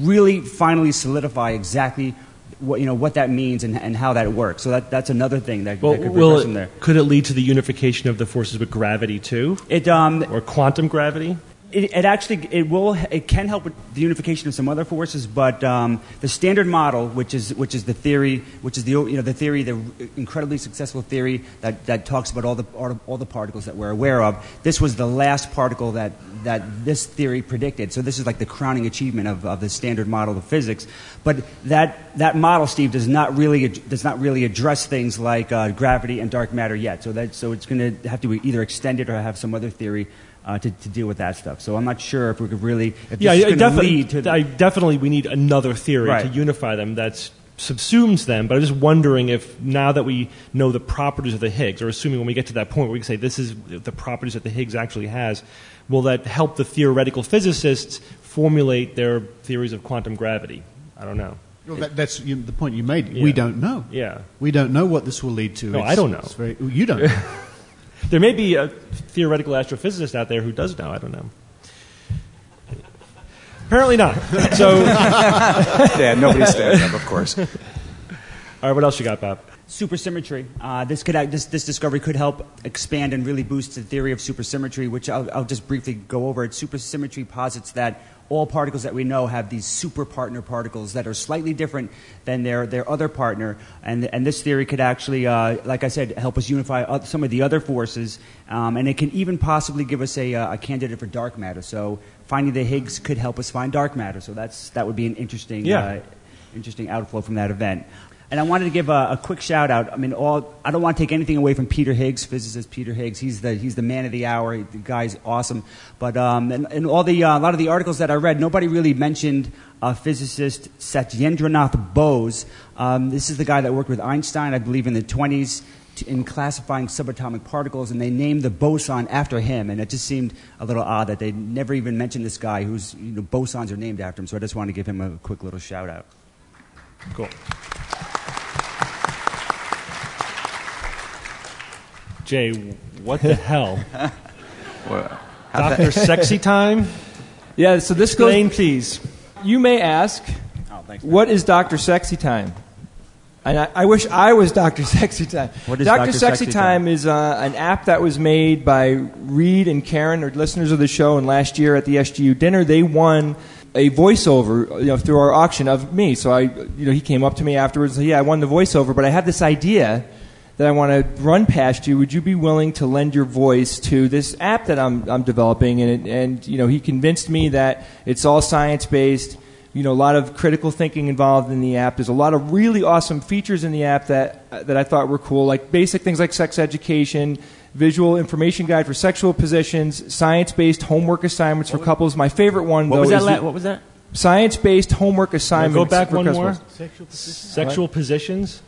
really finally solidify exactly what you know what that means and, and how that works. So that, that's another thing that, Well, that could progress it, from there. could it lead to the unification of the forces with gravity too, It um, or quantum gravity? It, it actually it will it can help with the unification of some other forces, but um, the standard model, which is which is the theory, which is the you know the theory, the incredibly successful theory that, that talks about all the all, the particles that we're aware of. This was the last particle that that this theory predicted. So this is like the crowning achievement of, of the standard model of physics. But that that model, Steve, does not really does not really address things like uh, gravity and dark matter yet. So that so it's going to have to be either extended or have some other theory uh, to, to deal with that stuff. So I'm not sure if we could really, if Yeah, this I is going definitely, lead to. I definitely we need another theory to unify them that subsumes them. But I'm just wondering if now that we know the properties of the Higgs, or assuming when we get to that point where we can say this is the properties that the Higgs actually has, will that help the theoretical physicists formulate their theories of quantum gravity? I don't know. Well, that, that's you the point you made. Yeah. We don't know. Yeah. We don't know what this will lead to. No, It's- I don't know. it's very- you don't. [LAUGHS] know. There may be a theoretical astrophysicist out there who does know. I don't know. Apparently not. So, [LAUGHS] yeah, nobody stands up, of course. All right, what else you got, Bob? Supersymmetry. Uh, this, could, this, this discovery could help expand and really boost the theory of supersymmetry, which I'll, I'll just briefly go over. It. Supersymmetry posits that all particles that we know have these super partner particles that are slightly different than their, their other partner. And, and this theory could actually, uh, like I said, help us unify some of the other forces. Um, and it can even possibly give us a, uh, a candidate for dark matter. So finding the Higgs could help us find dark matter. So that's, that would be an interesting, Yeah. uh, interesting outflow from that event. And I wanted to give a, a quick shout out. I mean, all I don't want to take anything away from Peter Higgs, physicist Peter Higgs. He's the he's the man of the hour. The guy's awesome. But um, and, and all the uh, a lot of the articles that I read, nobody really mentioned uh, physicist Satyendranath Bose. Um, this is the guy that worked with Einstein, I believe, in the 20s. t- In classifying subatomic particles, and they named the boson after him, and it just seemed a little odd that they never even mentioned this guy, whose you know, bosons are named after him. So I just wanted to give him a quick little shout out. Cool. Jay, what the [LAUGHS] hell? Well, Doctor Sexy [LAUGHS] Time? Yeah, so this goes. Explain, please. You may ask, Oh, thanks. what is Dr. Sexy Time? And I, I wish I was Dr. [LAUGHS] Sexy Time. What is Dr. Dr. Sexy, Sexy Time is uh, an app that was made by Reed and Karen, or listeners of the show, and last year at the SGU dinner, they won a voiceover you know, through our auction of me. So I, you know, he came up to me afterwards and said, "Yeah, I won the voiceover, but I have this idea that I want to run past you. Would you be willing to lend your voice to this app that I'm, I'm developing?" And, and you know, he convinced me that it's all science based. You know, a lot of critical thinking involved in the app. There's a lot of really awesome features in the app that that I thought were cool, like basic things like sex education, visual information guide for sexual positions, science-based homework assignments for couples. My favorite one, What though, was that is la- the what was that? Science-based homework assignments. Go back for one more. couples. Sexual positions. Sexual positions.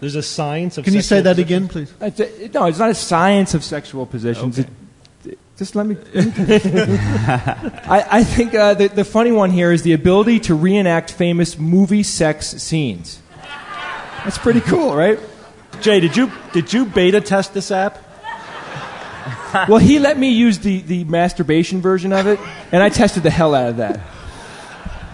There's a science of. Can you say sexual that positions? again, please? It's a- no, it's not a science of sexual positions. Okay. It- it- just let me. [LAUGHS] I, I think uh, the, the funny one here is the ability to reenact famous movie sex scenes. That's pretty cool, right? Jay, did you did you beta test this app? [LAUGHS] well, he let me use the, the masturbation version of it, and I tested the hell out of that.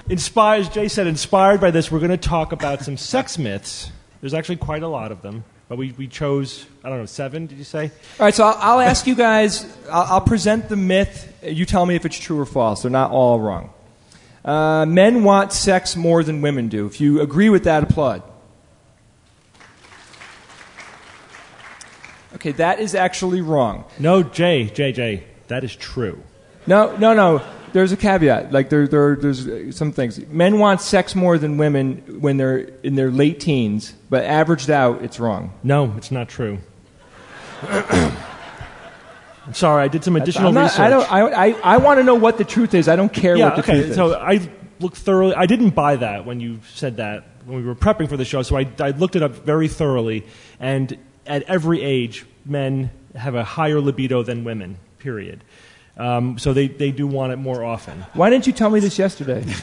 Inspired, Jay said, inspired by this, we're going to talk about some sex myths. There's actually quite a lot of them, but we, we chose, I don't know, seven, did you say? All right, so I'll, I'll ask you guys, I'll, I'll present the myth. You tell me if it's true or false. They're not all wrong. Uh, men want sex more than women do. If you agree with that, applaud. Okay, that is actually wrong. No, Jay, Jay, Jay, that is true. No, no, no. There's a caveat. Like there, there, there's uh, some things. Men want sex more than women when they're in their late teens, but averaged out, it's wrong. No, it's not true. [COUGHS] I'm sorry, I did some additional not- research. I don't. I, I, I want to know what the truth is. I don't care yeah, what the okay. truth So. I looked thoroughly. I didn't buy that when you said that when we were prepping for the show. So I, I looked it up very thoroughly, and at every age, men have a higher libido than women. Period. Um, so they, they do want it more often. Why didn't you tell me this yesterday? [LAUGHS]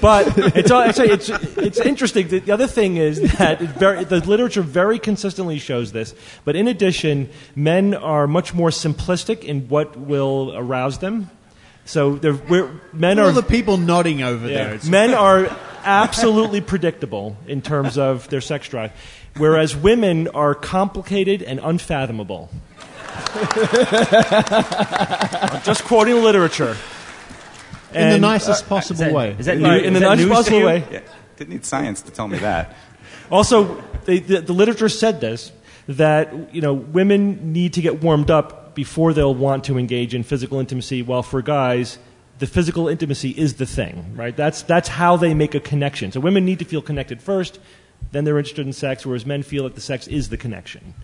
But it's, all- actually, it's, it's interesting. The, the other thing is that it very, the literature very consistently shows this. But in addition, men are much more simplistic in what will arouse them. So they're, we're, men All are the people nodding over Yeah. there. It's- Men [LAUGHS] are absolutely predictable in terms of their sex drive, whereas women are complicated and unfathomable. I'm [LAUGHS] just quoting the literature. In the nicest uh, possible is that- way. is that Right, new- in the that nicest news possible way. Yeah, didn't need science to tell me that. [LAUGHS] Also, they, the, the literature said this that you know women need to get warmed up before they'll want to engage in physical intimacy, while for guys, the physical intimacy is the thing, right? That's that's how they make a connection. So women need to feel connected first, then they're interested in sex, whereas men feel that the sex is the connection.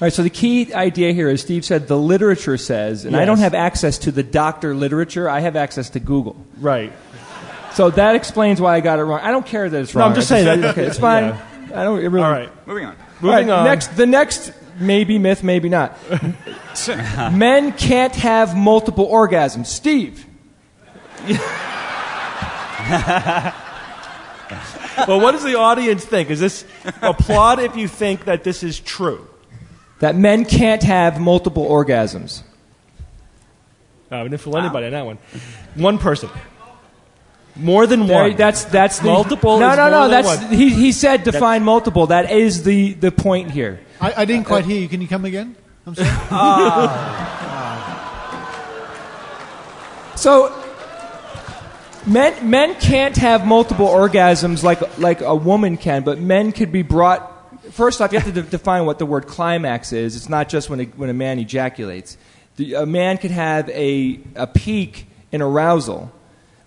All right, so the key idea here is Steve said the literature says, and I don't have access to the doctor literature, I have access to Google. Right. So that explains why I got it wrong. I don't care that it's No, wrong. I'm just saying that- okay, it's fine. Yeah. I don't it really. All right. Moving on. Moving right, on. Next, the next maybe myth, maybe not. [LAUGHS] Men can't have multiple orgasms. Steve. [LAUGHS] well, what does the audience think? Is this applaud if you think that this is true? That men can't have multiple orgasms. Uh, oh, we didn't fool anybody on that one. One person. More than There- one. that's that's the, Multiple No, is no, more no. than That's one. he. He said define multiple. That is the the point here. I, I didn't quite hear you. Can you come again? I'm sorry. [LAUGHS] So men men can't have multiple orgasms like like a woman can, but men could be brought. First off, you have to de- define what the word climax is. It's not just when a, when a man ejaculates. The, a man could have a a peak in arousal,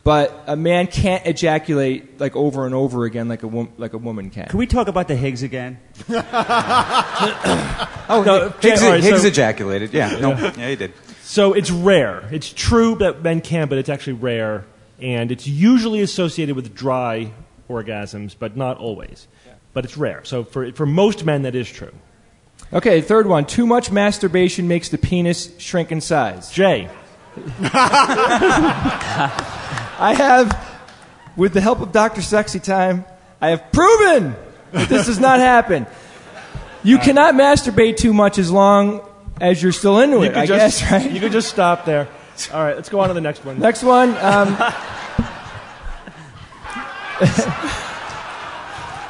but a man can't ejaculate like over and over again like a wom- like a woman can. Can we talk about the Higgs again? [LAUGHS] Oh, No, Higgs, all right, Higgs so- ejaculated. Yeah, no, yeah, he did. So it's rare. It's true that men can, but it's actually rare. And it's usually associated with dry orgasms, but not always. But it's rare. So for, for most men, that is true. Okay, third one. Too much masturbation makes the penis shrink in size. Jay. [LAUGHS] I have, with the help of Dr. Sexy Time, I have proven that this does not happen. You cannot masturbate too much as long as you're still into You it, I just, guess, right? You could just stop there. All right, let's go on to the next one. Next one. Um, [LAUGHS]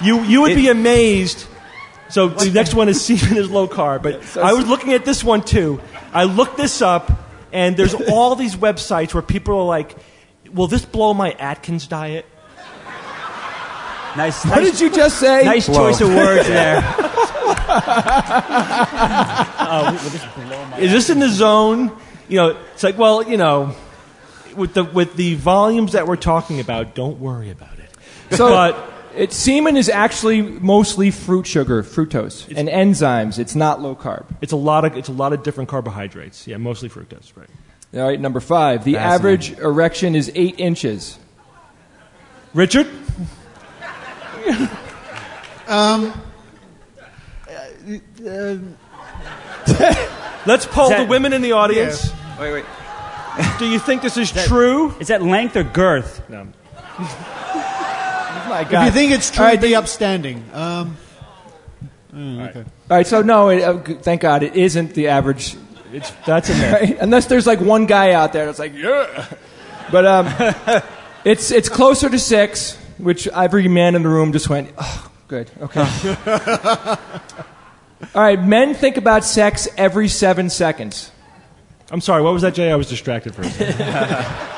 You you would be amazed. So the next one is semen is low carb, but [LAUGHS] I was looking at this one too. I looked this up, and there's all these websites where people are like, "Will this blow my Atkins diet?" Nice. What did you just say? Nice Blow. choice of words there. [LAUGHS] Is this in the zone? You know, it's like, well, you know, with the with the volumes that we're talking about, don't worry about it. So, but it, semen is actually mostly fruit sugar, fructose, and enzymes. It's not low carb. it's a lot of it's a lot of different carbohydrates. Yeah, mostly fructose, right? All right, number five. The average erection is eight inches. Richard, Um, [LAUGHS] let's poll Is that- the women in the audience. Wait, wait. [LAUGHS] Do you think this is true? Is that length or girth? No. [LAUGHS] My God. if you think it's true, All right, be upstanding. Um, mm, okay. All right, so no, it, uh, thank God it isn't the average. It's that's a myth. [LAUGHS] Right? Unless there's like one guy out there that's like, yeah. But um, it's it's closer to six, which every man in the room just went, oh, good, okay. All right, men think about sex every seven seconds. I'm sorry. What was that, Jay? I was distracted for a second. [LAUGHS]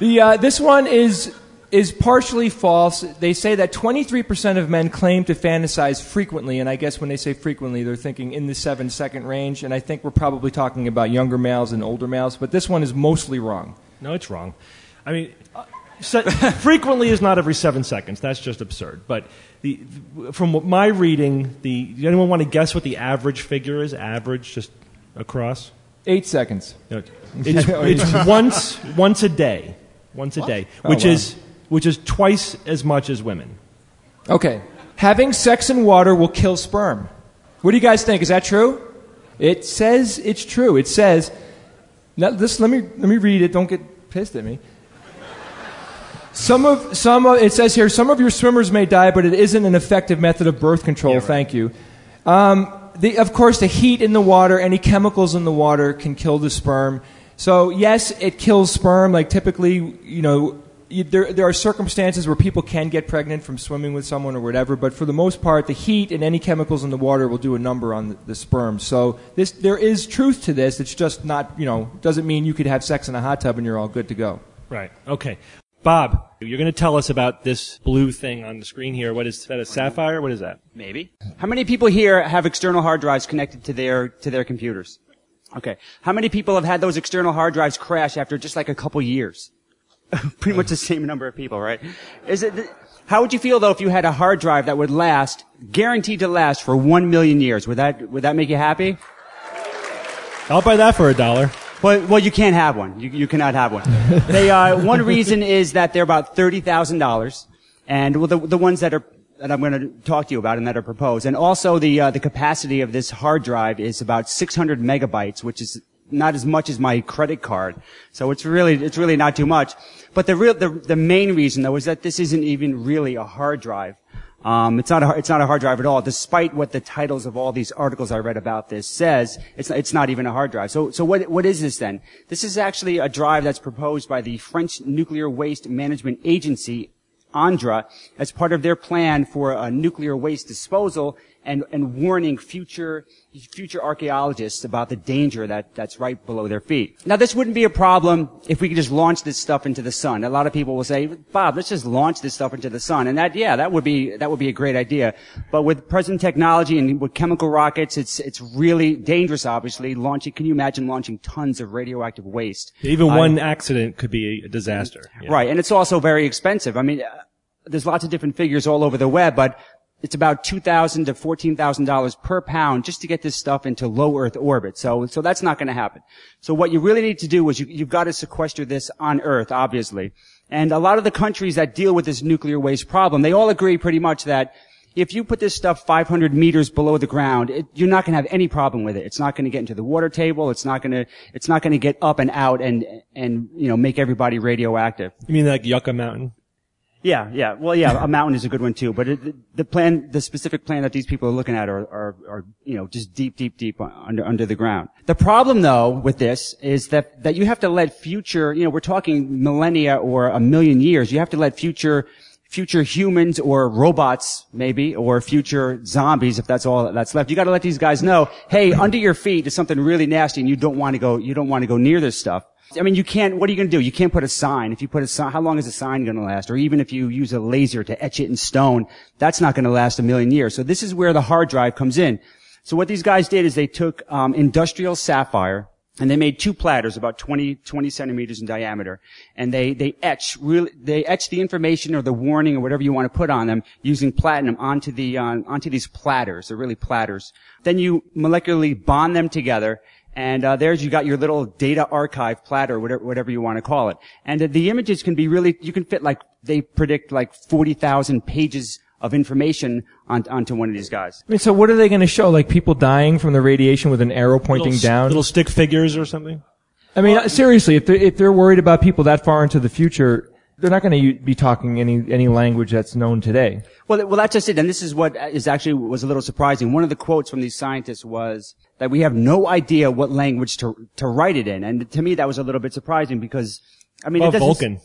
The uh, this one is is partially false. They say that 23% of men claim to fantasize frequently, and I guess when they say frequently, they're thinking in the seven second range. And I think we're probably talking about younger males and older males, but this one is mostly wrong. No, it's wrong. I mean, uh, se- frequently is not every seven seconds. That's just absurd. But the, from my reading, the does anyone want to guess what the average figure is? Average, just across. Eight seconds. It's, [LAUGHS] it's once once a day, once a day, Oh, which wow. is which is twice as much as women. Okay. Having sex in water will kill sperm. What do you guys think? Is that true? It says it's true. It says, now this, let me, let me read it. Don't get pissed at me. Some of, some of, it says here, some of your swimmers may die, but it isn't an effective method of birth control. Thank you. Um, the, of course, the heat in the water, any chemicals in the water can kill the sperm. So yes, it kills sperm. Like typically, you know, you, there, there are circumstances where people can get pregnant from swimming with someone or whatever, but for the most part, the heat and any chemicals in the water will do a number on the, the sperm. So this, there is truth to this. It's just not, you know, doesn't mean you could have sex in a hot tub and you're all good to go. Right. Okay. Bob, you're going to tell us about this blue thing on the screen here. What is is that? A sapphire? What is that? Maybe. How many people here have external hard drives connected to their to their computers? Okay. How many people have had those external hard drives crash after just like a couple years? [LAUGHS] Pretty much the same number of people, right? Is it? How would you feel though if you had a hard drive that would last, guaranteed to last for one million years? Would that would that make you happy? I'll buy that for a dollar. Well, well, you can't have one. You, you cannot have one. they, uh, one reason is that they're about thirty thousand dollars, and well, the the ones that are that I'm going to talk to you about and that are proposed, and also the uh, the capacity of this hard drive is about 600 megabytes, which is not as much as my credit card. So it's really it's really not too much. But the real the the main reason though is that this isn't even really a hard drive. Um, it's not a, it's not a hard drive at all, despite what the titles of all these articles I read about this says. It's, it's not even a hard drive. So, so what, what is this then? This is actually a drive that's proposed by the French Nuclear Waste Management Agency, ANDRA, as part of their plan for a nuclear waste disposal and, and warning future, future archaeologists about the danger that, that's right below their feet. Now this wouldn't be a problem if we could just launch this stuff into the sun. A lot of people will say, Bob, let's just launch this stuff into the sun. And that, yeah, that would be, that would be a great idea. But with present technology and with chemical rockets, it's, it's really dangerous, obviously, launching, can you imagine launching tons of radioactive waste? Even Uh, one accident could be a disaster. Yeah. Right, and it's also very expensive. I mean, uh, there's lots of different figures all over the web, but it's about two thousand to fourteen thousand dollars per pound just to get this stuff into low Earth orbit. So, so that's not going to happen. So what you really need to do is you, you've got to sequester this on Earth, obviously. And a lot of the countries that deal with this nuclear waste problem, they all agree pretty much that if you put this stuff 500 meters below the ground, it, you're not going to have any problem with it. It's not going to get into the water table. It's not going to, it's not going to get up and out and, and, you know, make everybody radioactive. You mean like Yucca Mountain? Yeah, yeah. Well, yeah, a mountain is a good one too. But it, the plan, the specific plan that these people are looking at are, are, are, you know, just deep, deep, deep under, under the ground. The problem though with this is that, that you have to let future, you know, we're talking millennia or a million years. You have to let future, future humans or robots, maybe, or future zombies, if that's all that's left. You got to let these guys know, hey, under your feet is something really nasty, and you don't want to go. You don't want to go near this stuff. I mean, you can't. What are you going to do? You can't put a sign. If you put a sign, how long is a sign going to last? Or even if you use a laser to etch it in stone, that's not going to last a million years. So this is where the hard drive comes in. So what these guys did is they took um, industrial sapphire and they made two platters about 20, 20 centimeters in diameter, and they they etch really they etch the information or the warning or whatever you want to put on them using platinum onto the uh, onto these platters. They're really platters. Then you molecularly bond them together. And uh, there's you got your little data archive platter, whatever, whatever you want to call it. And uh, the images can be really, you can fit like they predict like forty thousand pages of information on, onto one of these guys. I mean, so what are they going to show? Like people dying from the radiation with an arrow pointing little, down? Little stick figures or something? I mean, seriously, if they're, if they're worried about people that far into the future, they're not going to be talking any, any language that's known today. Well, well, that's just it. And this is what is actually was a little surprising. One of the quotes from these scientists was that we have no idea what language to, to write it in. And to me, that was a little bit surprising because, I mean, Well, it doesn't- Vulcan.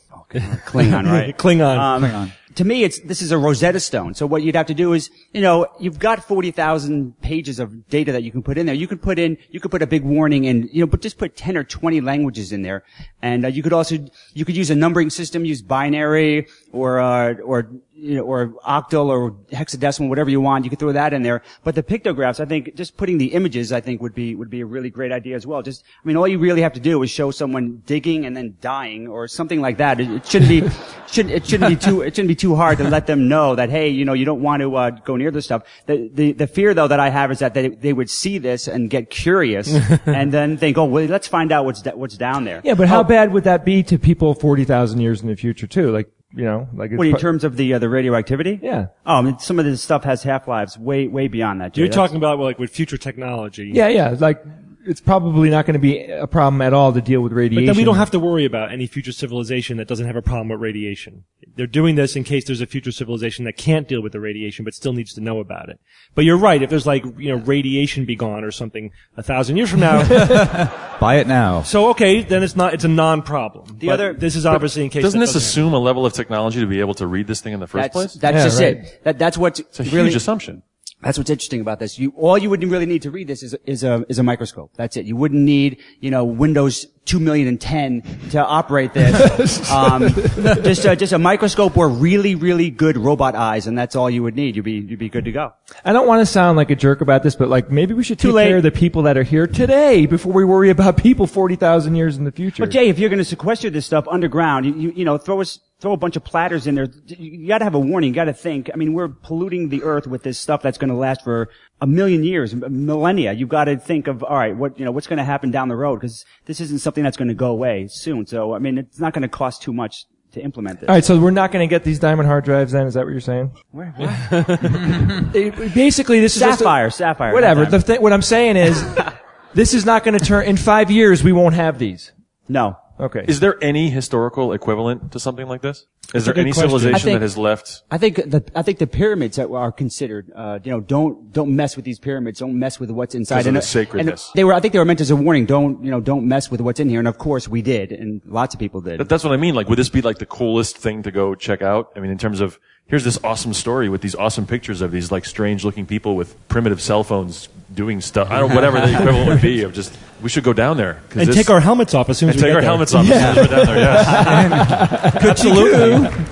Klingon, right? [LAUGHS] Klingon. Um, Klingon. To me, it's this is a Rosetta Stone. So what you'd have to do is, you know, you've got forty thousand pages of data that you can put in there. You could put in, you could put a big warning, and you know, but just put ten or twenty languages in there, and uh, you could also you could use a numbering system, use binary or uh, or you know, or octal or hexadecimal, whatever you want. You could throw that in there. But the pictographs, I think, just putting the images, I think, would be would be a really great idea as well. Just, I mean, all you really have to do is show someone digging and then dying, or something like that. It, it shouldn't be, [LAUGHS] should it shouldn't be too it shouldn't be too hard to let them know that hey, you know, you don't want to uh, go near this stuff. The, the the fear though that I have is that they they would see this and get curious [LAUGHS] and then think, oh, well, let's find out what's da- what's down there. Yeah, but how Oh, bad would that be to people 40,000 years in the future too? Like, you know, like it's What in pro- terms of the uh, the radioactivity? Yeah. Oh, I mean, some of this stuff has half lives way way beyond that. Jay. You're That's- talking about like with future technology. Yeah, yeah, like it's probably not going to be a problem at all to deal with radiation. But then we don't have to worry about any future civilization that doesn't have a problem with radiation. They're doing this in case there's a future civilization that can't deal with the radiation but still needs to know about it. But you're right. If there's like, you know, radiation be gone or something a thousand years from now. [LAUGHS] Buy it now. so okay, then it's not, it's a non-problem. The But other- this is obviously in case Doesn't this doesn't assume a level of technology to be able to read this thing in the first That's, place? that's Yeah, just right. it. That, that's what's It's a really, huge assumption. That's what's interesting about this. You, all you would really need to read this is, is a, is a microscope. That's it. You wouldn't need, you know, Windows 2010 to operate this. [LAUGHS] um, just, a, just a microscope or really, really good robot eyes, and that's all you would need. You'd be, you'd be good to go. I don't want to sound like a jerk about this, but like maybe we should take late. care of the people that are here today before we worry about people 40,000 years in the future. But Jay, if you're going to sequester this stuff underground, you, you, you know, throw us, throw a bunch of platters in there. You, you got to have a warning. You got to think. I mean, we're polluting the earth with this stuff that's going to last for a million years, m- millennia. You've got to think of, all right, what, you know, what's going to happen down the road? Because this isn't something that's going to go away soon. So, I mean, it's not going to cost too much to implement this. all right, so we're not going to get these diamond hard drives then? Is that what you're saying? Where, what? [LAUGHS] It- basically, this is just a- Sapphire, sapphire. whatever. The diamond. thi- what I'm saying is, [LAUGHS] this is not going to turn. In five years, we won't have these. no. Okay. Is there any historical equivalent to something like this? Is there any question. civilization think- that has left? I think the I think the pyramids that are considered, uh, you know, don't don't mess with these pyramids. Don't mess with what's inside. Because of And, the sacredness. and they were, I think, they were meant as a warning. Don't you know? Don't mess with what's in here. And of course, we did, and lots of people did. That's what I mean. Like, would this be like the coolest thing to go check out? I mean, in terms of here's this awesome story with these awesome pictures of these like strange looking people with primitive cell phones doing stuff. I don't whatever the equivalent would be of just we should go down there And this- take our helmets off as soon as we take get our there. helmets off as soon as we're down there. Yes. [LAUGHS] Absolutely.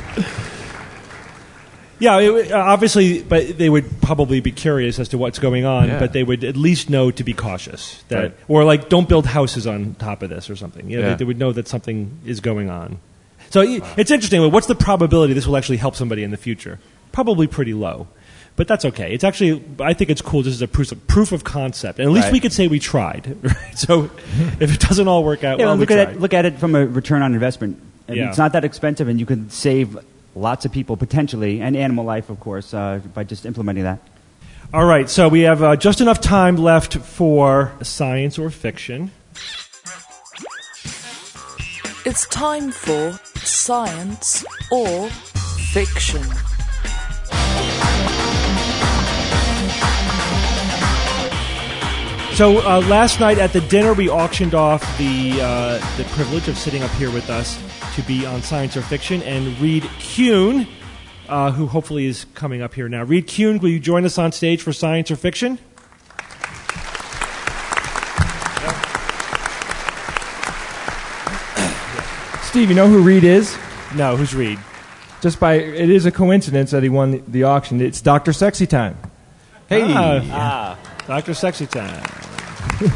Yeah, it, uh, obviously, but they would probably be curious as to what's going on, Yeah. but they would at least know to be cautious. That, Right. Or like, don't build houses on top of this or something. You know, Yeah. they, they would know that something is going on. So it's interesting. What's the probability this will actually help somebody in the future? Probably pretty low. But that's okay. It's actually, I think it's cool just as a proof of, proof of concept. And at least Right. we could say we tried. [LAUGHS] Right? So [LAUGHS] if it doesn't all work out, Yeah, well, we look at it. Look at it from a return on investment. I mean, Yeah. It's not that expensive, and you could save lots of people potentially, and animal life, of course, uh, by just implementing that. All right, so we have uh, just enough time left for science or fiction. It's time for science or fiction. So uh, last night at the dinner, we auctioned off the uh, the privilege of sitting up here with us to be on science or fiction and Reed Kuhn. uh, who hopefully is coming up here now. Reed Kuhn, will you join us on stage for science or fiction? Steve, you know who Reed is? No, who's Reed? Just by it is a coincidence that he won the, the auction. It's Doctor Sexy Time. Hey. Ah, Dr. Sexy Time. [LAUGHS]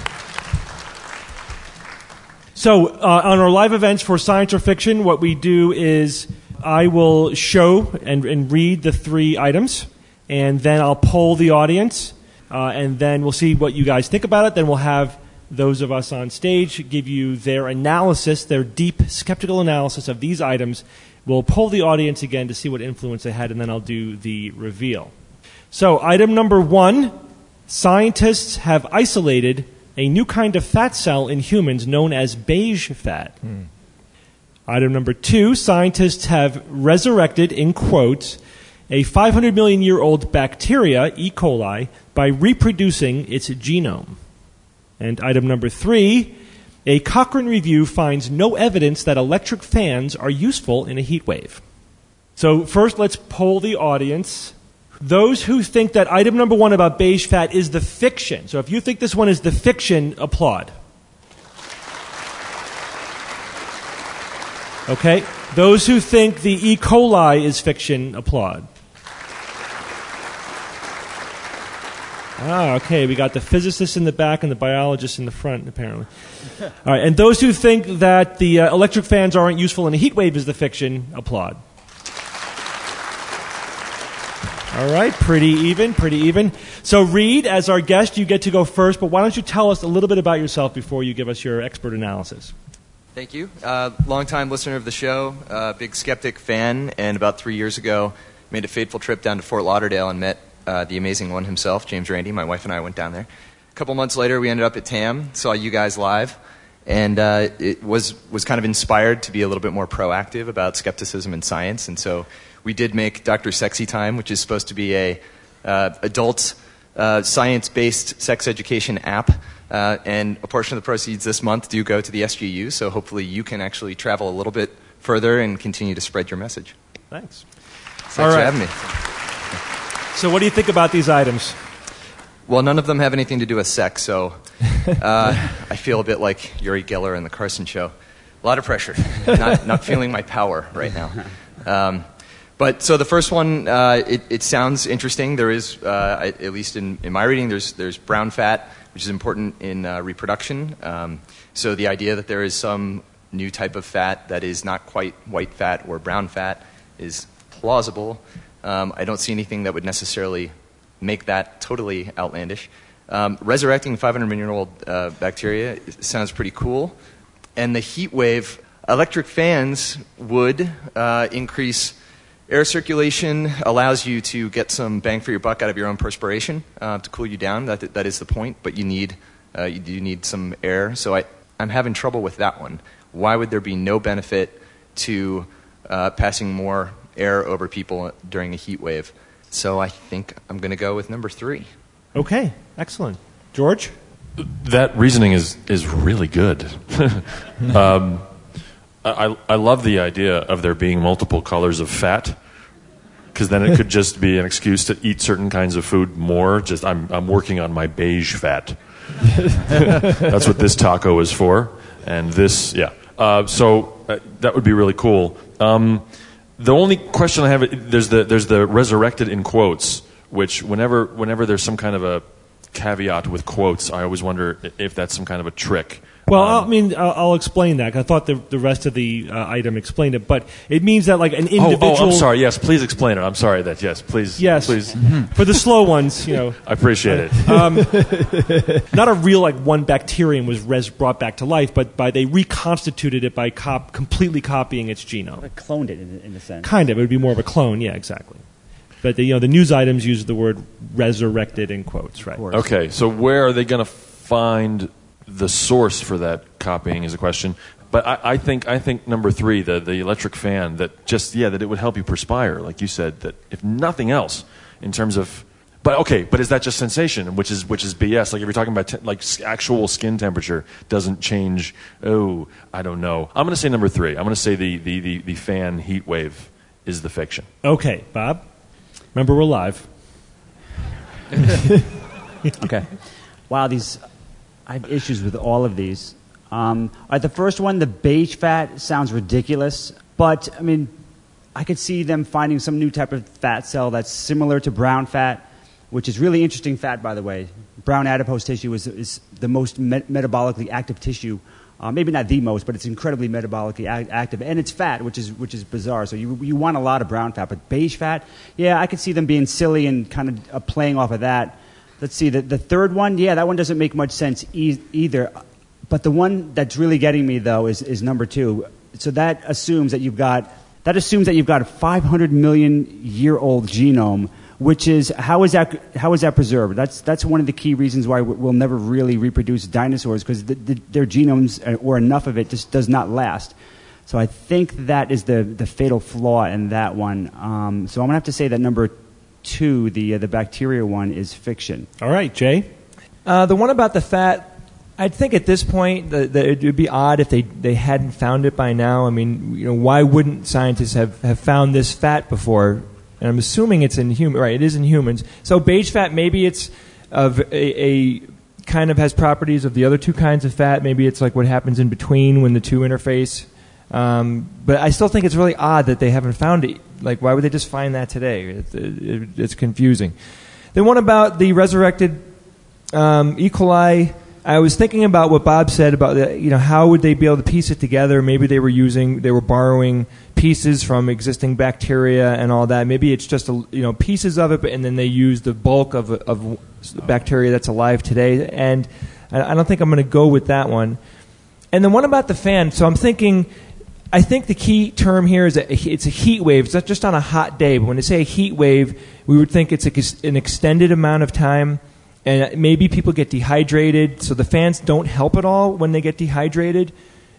so, uh, on our live events for science or fiction, what we do is I will show and, and read the three items, and then I'll poll the audience, uh, and then we'll see what you guys think about it. Then we'll have those of us on stage give you their analysis, their deep skeptical analysis of these items. We'll poll the audience again to see what influence they had, and then I'll do the reveal. So, item number one scientists have isolated a new kind of fat cell in humans known as beige fat. Hmm. Item number two scientists have resurrected, in quotes, a 500 million year old bacteria, E. coli, by reproducing its genome. And item number three a Cochrane review finds no evidence that electric fans are useful in a heat wave. So, first, let's poll the audience. Those who think that item number one about beige fat is the fiction. So, if you think this one is the fiction, applaud. Okay? Those who think the E. coli is fiction, applaud. Ah, okay. We got the physicists in the back and the biologists in the front, apparently. [LAUGHS] All right. And those who think that the uh, electric fans aren't useful in a heat wave is the fiction, applaud. All right. Pretty even. Pretty even. So, Reed, as our guest, you get to go first, but why don't you tell us a little bit about yourself before you give us your expert analysis? Thank you. Uh, longtime listener of the show, uh, big skeptic fan, and about three years ago, made a fateful trip down to Fort Lauderdale and met uh, the amazing one himself, James Randi. My wife and I went down there. A couple months later, we ended up at TAM, saw you guys live, and uh, it was was kind of inspired to be a little bit more proactive about skepticism in science. And so we did make Dr. Sexy Time, which is supposed to be a uh, adult uh, science-based sex education app. Uh, and a portion of the proceeds this month do go to the SGU, so hopefully you can actually travel a little bit further and continue to spread your message. Thanks. Thanks All for having me. So, what do you think about these items? Well, none of them have anything to do with sex, so [LAUGHS] uh, I feel a bit like Uri Geller in the Carson Show. A lot of pressure. Not, [LAUGHS] not feeling my power right now. Um, but so the first one, uh, it, it sounds interesting. There is, uh, at least in, in my reading, there's, there's brown fat, which is important in uh, reproduction. Um, so the idea that there is some new type of fat that is not quite white fat or brown fat is plausible. Um, I don't see anything that would necessarily make that totally outlandish. Um, resurrecting 500 million year old uh, bacteria sounds pretty cool. And the heat wave, electric fans would uh, increase air circulation, allows you to get some bang for your buck out of your own perspiration uh, to cool you down. That, that is the point, but you need, uh, you do need some air. So I, I'm having trouble with that one. Why would there be no benefit to uh, passing more air over people during a heat wave? So I think I'm going to go with number three. Okay, excellent. George? That reasoning is is really good. [LAUGHS] um, I I love the idea of there being multiple colors of fat, because then it could [LAUGHS] just be an excuse to eat certain kinds of food more. Just I'm I'm working on my beige fat. [LAUGHS] That's what this taco is for, and this yeah. Uh, so uh, that would be really cool. Um, the only question I have there's the there's the resurrected in quotes, which whenever whenever there's some kind of a caveat with quotes, I always wonder if that's some kind of a trick. Well, I mean, I'll, I'll explain that. I thought the, the rest of the uh, item explained it, but it means that like an Oh, individual. oh, I'm sorry. Yes, please explain it. I'm sorry that. Yes, please. Yes, please. for the slow ones, you know. [LAUGHS] I appreciate it. Um, not a real like one bacterium was res- brought back to life, but by they reconstituted it by cop- completely copying its genome. cloned it in, in a sense. Kind of, it would be more of a clone. Yeah, exactly. But the, you know, the news items use the word resurrected in quotes, right? Okay, so where are they going to find the source for that copying is a question. But I, I think I think number three, the the electric fan, that just yeah, that it would help you perspire, like you said, that if nothing else, in terms of. But okay, but is that just sensation, which is which is BS? Like if you're talking about te- like actual skin temperature doesn't change. Oh, I don't know. I'm going to say number three. I'm going to say the, the, the, the fan heat wave is the fiction. Okay, Bob. Remember, we're live. [LAUGHS] okay. Wow, these I have issues with all of these. Um, all right, the first one, the beige fat, sounds ridiculous, but I mean, I could see them finding some new type of fat cell that's similar to brown fat, which is really interesting fat, by the way. Brown adipose tissue is, is the most met- metabolically active tissue. Uh, maybe not the most, but it's incredibly metabolically a- active, and it's fat, which is which is bizarre. So you you want a lot of brown fat, but beige fat, yeah, I could see them being silly and kind of uh, playing off of that. Let's see, the, the third one, yeah, that one doesn't make much sense e- either. But the one that's really getting me though is, is number two. So that assumes that you've got that assumes that you've got a 500 million year old genome, which is how is that how is that preserved? That's that's one of the key reasons why we'll never really reproduce dinosaurs because the, the, their genomes or enough of it just does not last. So I think that is the the fatal flaw in that one. Um, so I'm gonna have to say that number two, the uh, the bacteria one, is fiction. All right, Jay. Uh, the one about the fat, I'd think at this point that, that it would be odd if they, they hadn't found it by now. I mean, you know, why wouldn't scientists have, have found this fat before? And I'm assuming it's in human, right? It is in humans. So beige fat, maybe it's of a, a kind of has properties of the other two kinds of fat. Maybe it's like what happens in between when the two interface. Um, but I still think it's really odd that they haven't found it. Like, why would they just find that today? It, it, it's confusing. Then one about the resurrected um, E. coli. I was thinking about what Bob said about the, you know how would they be able to piece it together? Maybe they were using they were borrowing pieces from existing bacteria and all that. Maybe it's just a, you know pieces of it, but, and then they use the bulk of of bacteria that's alive today. And I, don't think I'm going to go with that one. And then one about the fan. So I'm thinking. I think the key term here is that it's a heat wave. It's not just on a hot day, but when they say a heat wave, we would think it's a, an extended amount of time and maybe people get dehydrated. So the fans don't help at all when they get dehydrated,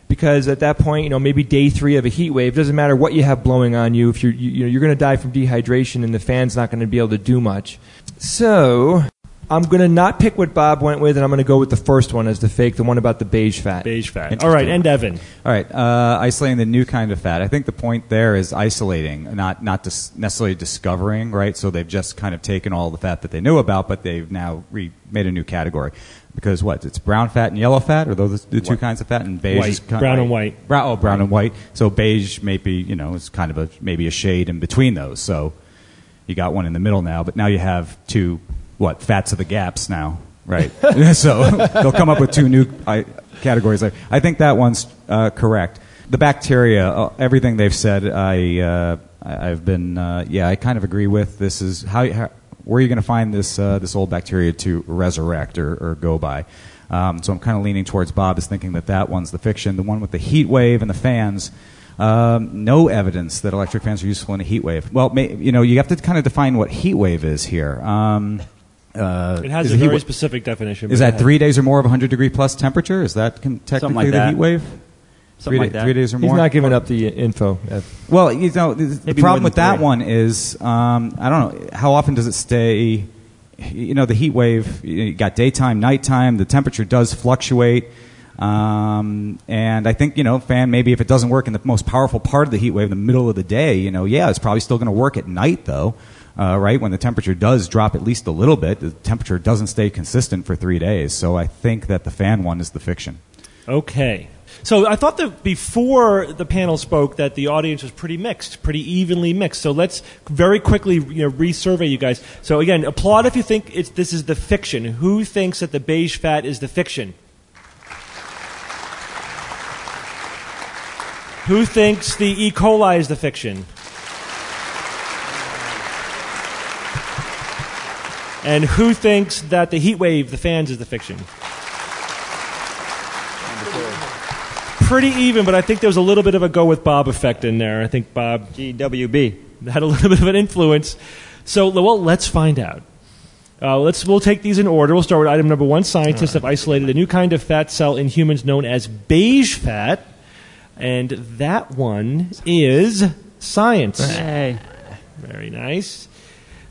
because at that point, you know, maybe day three of a heat wave doesn't matter what you have blowing on you. If you're, you, you know, you're going to die from dehydration, and the fan's not going to be able to do much. So I'm going to not pick what Bob went with, and I'm going to go with the first one as the fake, the one about the beige fat. Beige fat. All right, and Evan. All right, uh, isolating the new kind of fat. I think the point there is isolating, not not dis- necessarily discovering. Right, so they've just kind of taken all the fat that they knew about, but they've now re- made a new category. Because what? It's brown fat and yellow fat, or those the two White. kinds of fat, and beige. White. is kind Brown and white. Brown, oh, brown and white. So beige maybe you know is kind of a maybe a shade in between those. So you got one in the middle now, but now you have two what fats of the gaps now, right? [LAUGHS] so they'll come up with two new I, categories. there. I think that one's uh, correct. The bacteria, uh, everything they've said, I uh, I- I've been uh, yeah, I kind of agree with. This is how, how where are you going to find this uh, this old bacteria to resurrect or, or go by? Um, so I'm kind of leaning towards Bob is thinking that that one's the fiction. The one with the heat wave and the fans. Um, no evidence that electric fans are useful in a heat wave. Well, may, you know, you have to kind of define what heat wave is here. Um, uh, It has a very wa- specific definition. Is that three days or more of 100 degree plus temperature? Is that con- technically like the that. heat wave? Something three, like da- that. three days or more. He's more. not giving up the info. Well, you know, the, the problem with than that one is, um, I don't know, how often does it stay? You know, the heat wave, you got daytime, nighttime, the temperature does fluctuate. Um, and I think, you know, fan, maybe if it doesn't work in the most powerful part of the heat wave, the middle of the day, you know, yeah, it's probably still going to work at night, though. Uh, right when the temperature does drop at least a little bit, the temperature doesn't stay consistent for three days. So I think that the fan one is the fiction. Okay. So I thought that before the panel spoke that the audience was pretty mixed, pretty evenly mixed. So let's very quickly you know, resurvey you guys. So again, applaud if you think it's, this is the fiction. Who thinks that the beige fat is the fiction? Who thinks the E. coli is the fiction? And who thinks that the heat wave, the fans, is the fiction? Pretty even, but I think there was a little bit of a go with Bob effect in there. I think Bob GWB. had a little [LAUGHS] bit of an influence. So, well, let's find out. Uh, let's we'll take these in order. We'll start with item number one. Scientists have isolated a new kind of fat cell in humans known as beige fat, and that one is science. Hey. Very nice.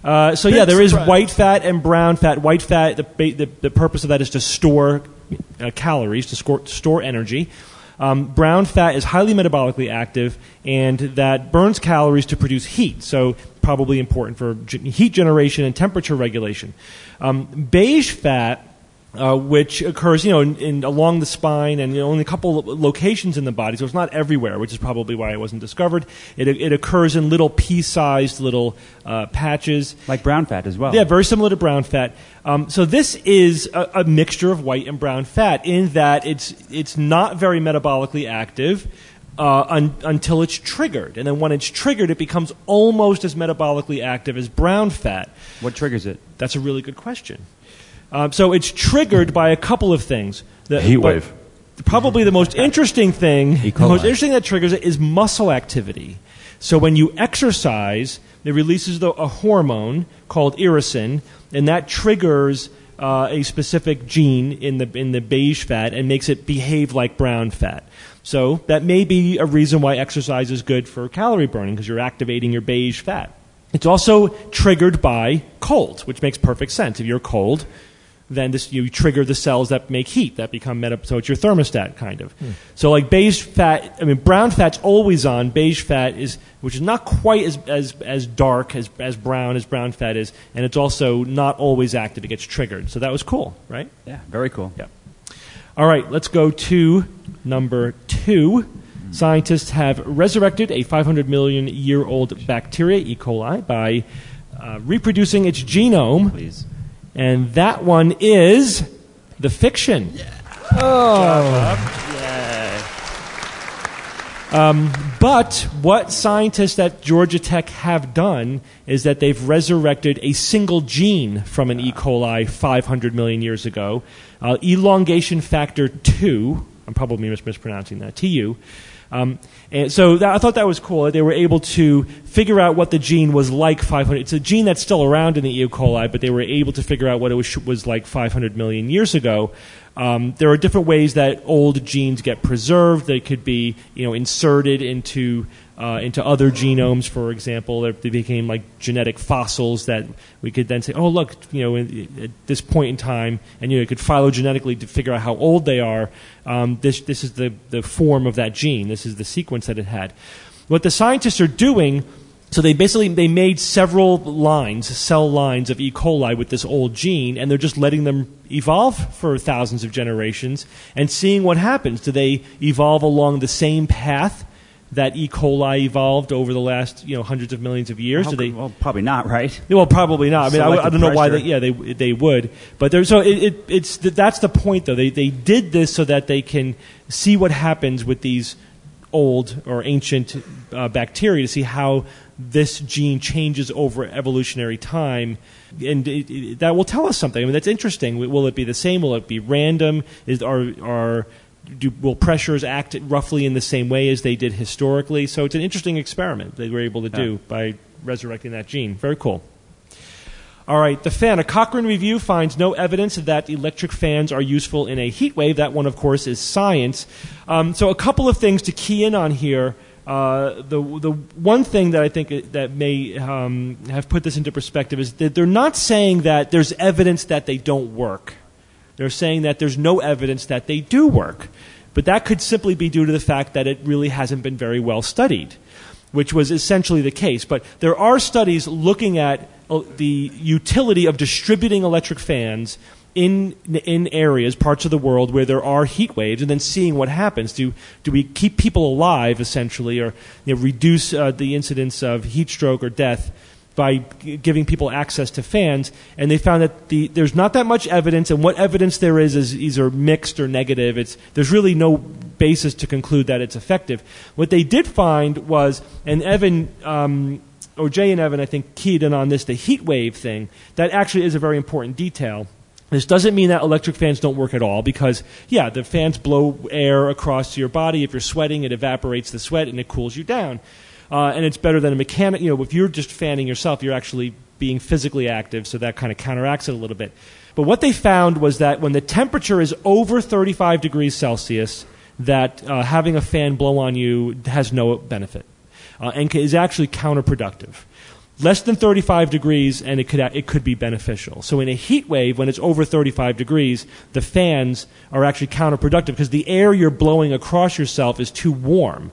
Uh, so yeah, there is white fat and brown fat. White fat, the, the, the purpose of that is to store uh, calories, to score, store energy. um, brown fat is highly metabolically active and that burns calories to produce heat. So probably important for heat generation and temperature regulation. Um, beige fat uh, which occurs, you know, in, in, along the spine and you know, only a couple of locations in the body, so it's not everywhere, which is probably why it wasn't discovered. It, it occurs in little pea-sized little uh, patches, like brown fat as well. Yeah, very similar to brown fat. Um, so this is a, a mixture of white and brown fat in that it's it's not very metabolically active. Uh, un- until it's triggered. And then when it's triggered, it becomes almost as metabolically active as brown fat. What triggers it? That's a really good question. Um, so it's triggered by a couple of things. The, Heat wave. Probably the most interesting thing, the most interesting that triggers it is muscle activity. So when you exercise, it releases the, a hormone called irisin, and that triggers uh, a specific gene in the in the beige fat and makes it behave like brown fat. So that may be a reason why exercise is good for calorie burning because you're activating your beige fat. It's also triggered by cold, which makes perfect sense. If you're cold, then this, you trigger the cells that make heat that become meta, so it's your thermostat kind of. So like beige fat, I mean brown fat's always on. Beige fat is, which is not quite as as as dark as as brown as brown fat is, and it's also not always active. It gets triggered. So that was cool, right? Yeah, very cool. Yeah. All right, let's go to number two. Scientists have resurrected a 500 million year old bacteria, E. coli, by uh, reproducing its genome. Please. And that one is the fiction. Um, but what scientists at Georgia Tech have done is that they've resurrected a single gene from an E. coli 500 million years ago, uh, elongation factor 2. I'm probably mis- mispronouncing that, TU. Um, and so that, I thought that was cool. They were able to figure out what the gene was like 500. It's a gene that's still around in the E. coli, but they were able to figure out what it was, was like 500 million years ago. Um, there are different ways that old genes get preserved. They could be, you know, inserted into uh, into other genomes. For example, They- became like genetic fossils that we could then say, oh, look, you know, at this point in time, and you know, you could phylogenetically figure out how old they are. Um, this this is the the form of that gene. This is the sequence that it had. What the scientists are doing so they basically they made several lines, cell lines of E. coli with this old gene, and they're just letting them evolve for thousands of generations and seeing what happens. Do they evolve along the same path that E. coli evolved over the last you know hundreds of millions of years? How Do they? well, probably not, right? Well, probably not. I mean, I, I don't know why. They, yeah, they they would, but there's so it, it, it's that's the point though. They they did this so that they can see what happens with these old or ancient uh, bacteria to see how this gene changes over evolutionary time, and it, it, that will tell us something. I mean, that's interesting. Will it be the same? Will it be random? Is are are do, will pressures act roughly in the same way as they did historically? So it's an interesting experiment they were able to do by resurrecting that gene. Very cool. All right, the fan. A Cochrane review finds no evidence that electric fans are useful in a heat wave. That one, of course, is science. Um, so, a couple of things to key in on here. Uh, the the one thing that I think that may um, have put this into perspective is that they're not saying that there's evidence that they don't work. They're saying that there's no evidence that they do work, but that could simply be due to the fact that it really hasn't been very well studied which was essentially the case. But there are studies looking at uh, the utility of distributing electric fans in in areas, parts of the world where there are heat waves, and then seeing what happens. Do do we keep people alive essentially, or you know, reduce uh, the incidence of heat stroke or death? By giving people access to fans, and they found that the, there's not that much evidence, and what evidence there is is either mixed or negative. It's, there's really no basis to conclude that it's effective. What they did find was, and Evan, um, or Jay and Evan, I think, keyed in on this, the heat wave thing. That actually is a very important detail. This doesn't mean that electric fans don't work at all because, yeah, the fans blow air across your body. If you're sweating, it evaporates the sweat and it cools you down. Uh, and it's better than a mechanic. You know, if you're just fanning yourself, you're actually being physically active, so that kind of counteracts it a little bit. But what they found was that when the temperature is over 35 degrees Celsius, that uh, having a fan blow on you has no benefit uh, and is actually counterproductive. less than 35 degrees and it could, it could be beneficial. So in a heat wave, when it's over 35 degrees, the fans are actually counterproductive because the air you're blowing across yourself is too warm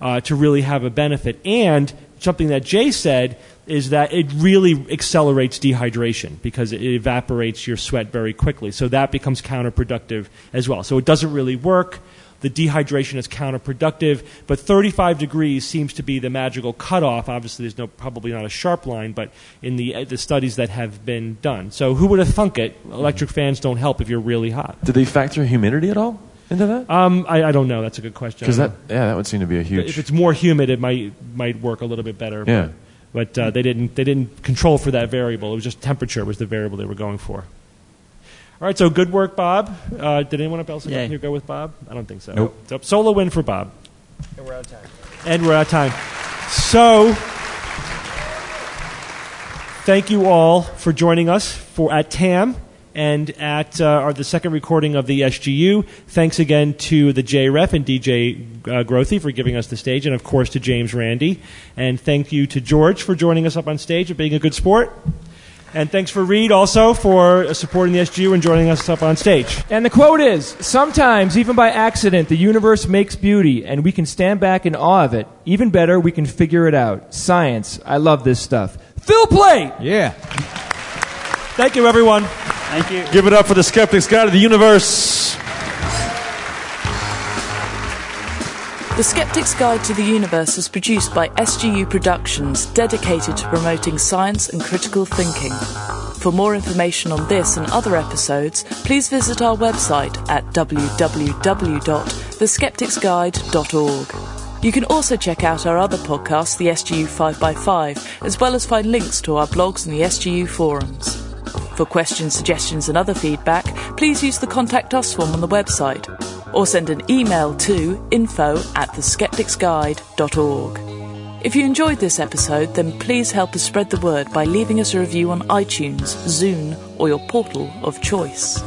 uh, to really have a benefit. And something that Jay said is that it really accelerates dehydration because it evaporates your sweat very quickly. So that becomes counterproductive as well. So it doesn't really work. The dehydration is counterproductive, but 35 degrees seems to be the magical cutoff. Obviously, there's no probably not a sharp line, but in the uh, the studies that have been done. So who would have thunk it? Electric fans don't help if you're really hot. Did they factor humidity at all into that? Um, I, I don't know. That's a good question. Because that, yeah, that would seem to be a huge. If it's more humid, it might might work a little bit better. Yeah. But, but uh, they didn't they didn't control for that variable. It was just temperature was the variable they were going for. All right, so good work, Bob. Uh, did anyone else Yay. here go with Bob? I don't think so. Nope. So solo win for Bob. And we're out of time. And we're out of time. So, thank you all for joining us for at TAM and at uh, our, the second recording of the SGU. Thanks again to the JREF and DJ uh, Grothe for giving us the stage, and of course to James Randi. And thank you to George for joining us up on stage and being a good sport. And thanks for Reed also for uh, supporting the SGU and joining us up on stage. And the quote is Sometimes, even by accident, the universe makes beauty, and we can stand back in awe of it. Even better, we can figure it out. Science. I love this stuff. Phil Plait! Yeah. Thank you, everyone. Thank you. Give it up for the Skeptics Guide of the Universe. The Skeptic's Guide to the Universe is produced by SGU Productions, dedicated to promoting science and critical thinking. For more information on this and other episodes, please visit our website at www.theskepticsguide.org. You can also check out our other podcast, the SGU 5x5, as well as find links to our blogs and the SGU forums. For questions, suggestions, and other feedback, please use the Contact Us form on the website or send an email to info at theskepticsguide.org. If you enjoyed this episode, then please help us spread the word by leaving us a review on iTunes, Zune, or your portal of choice.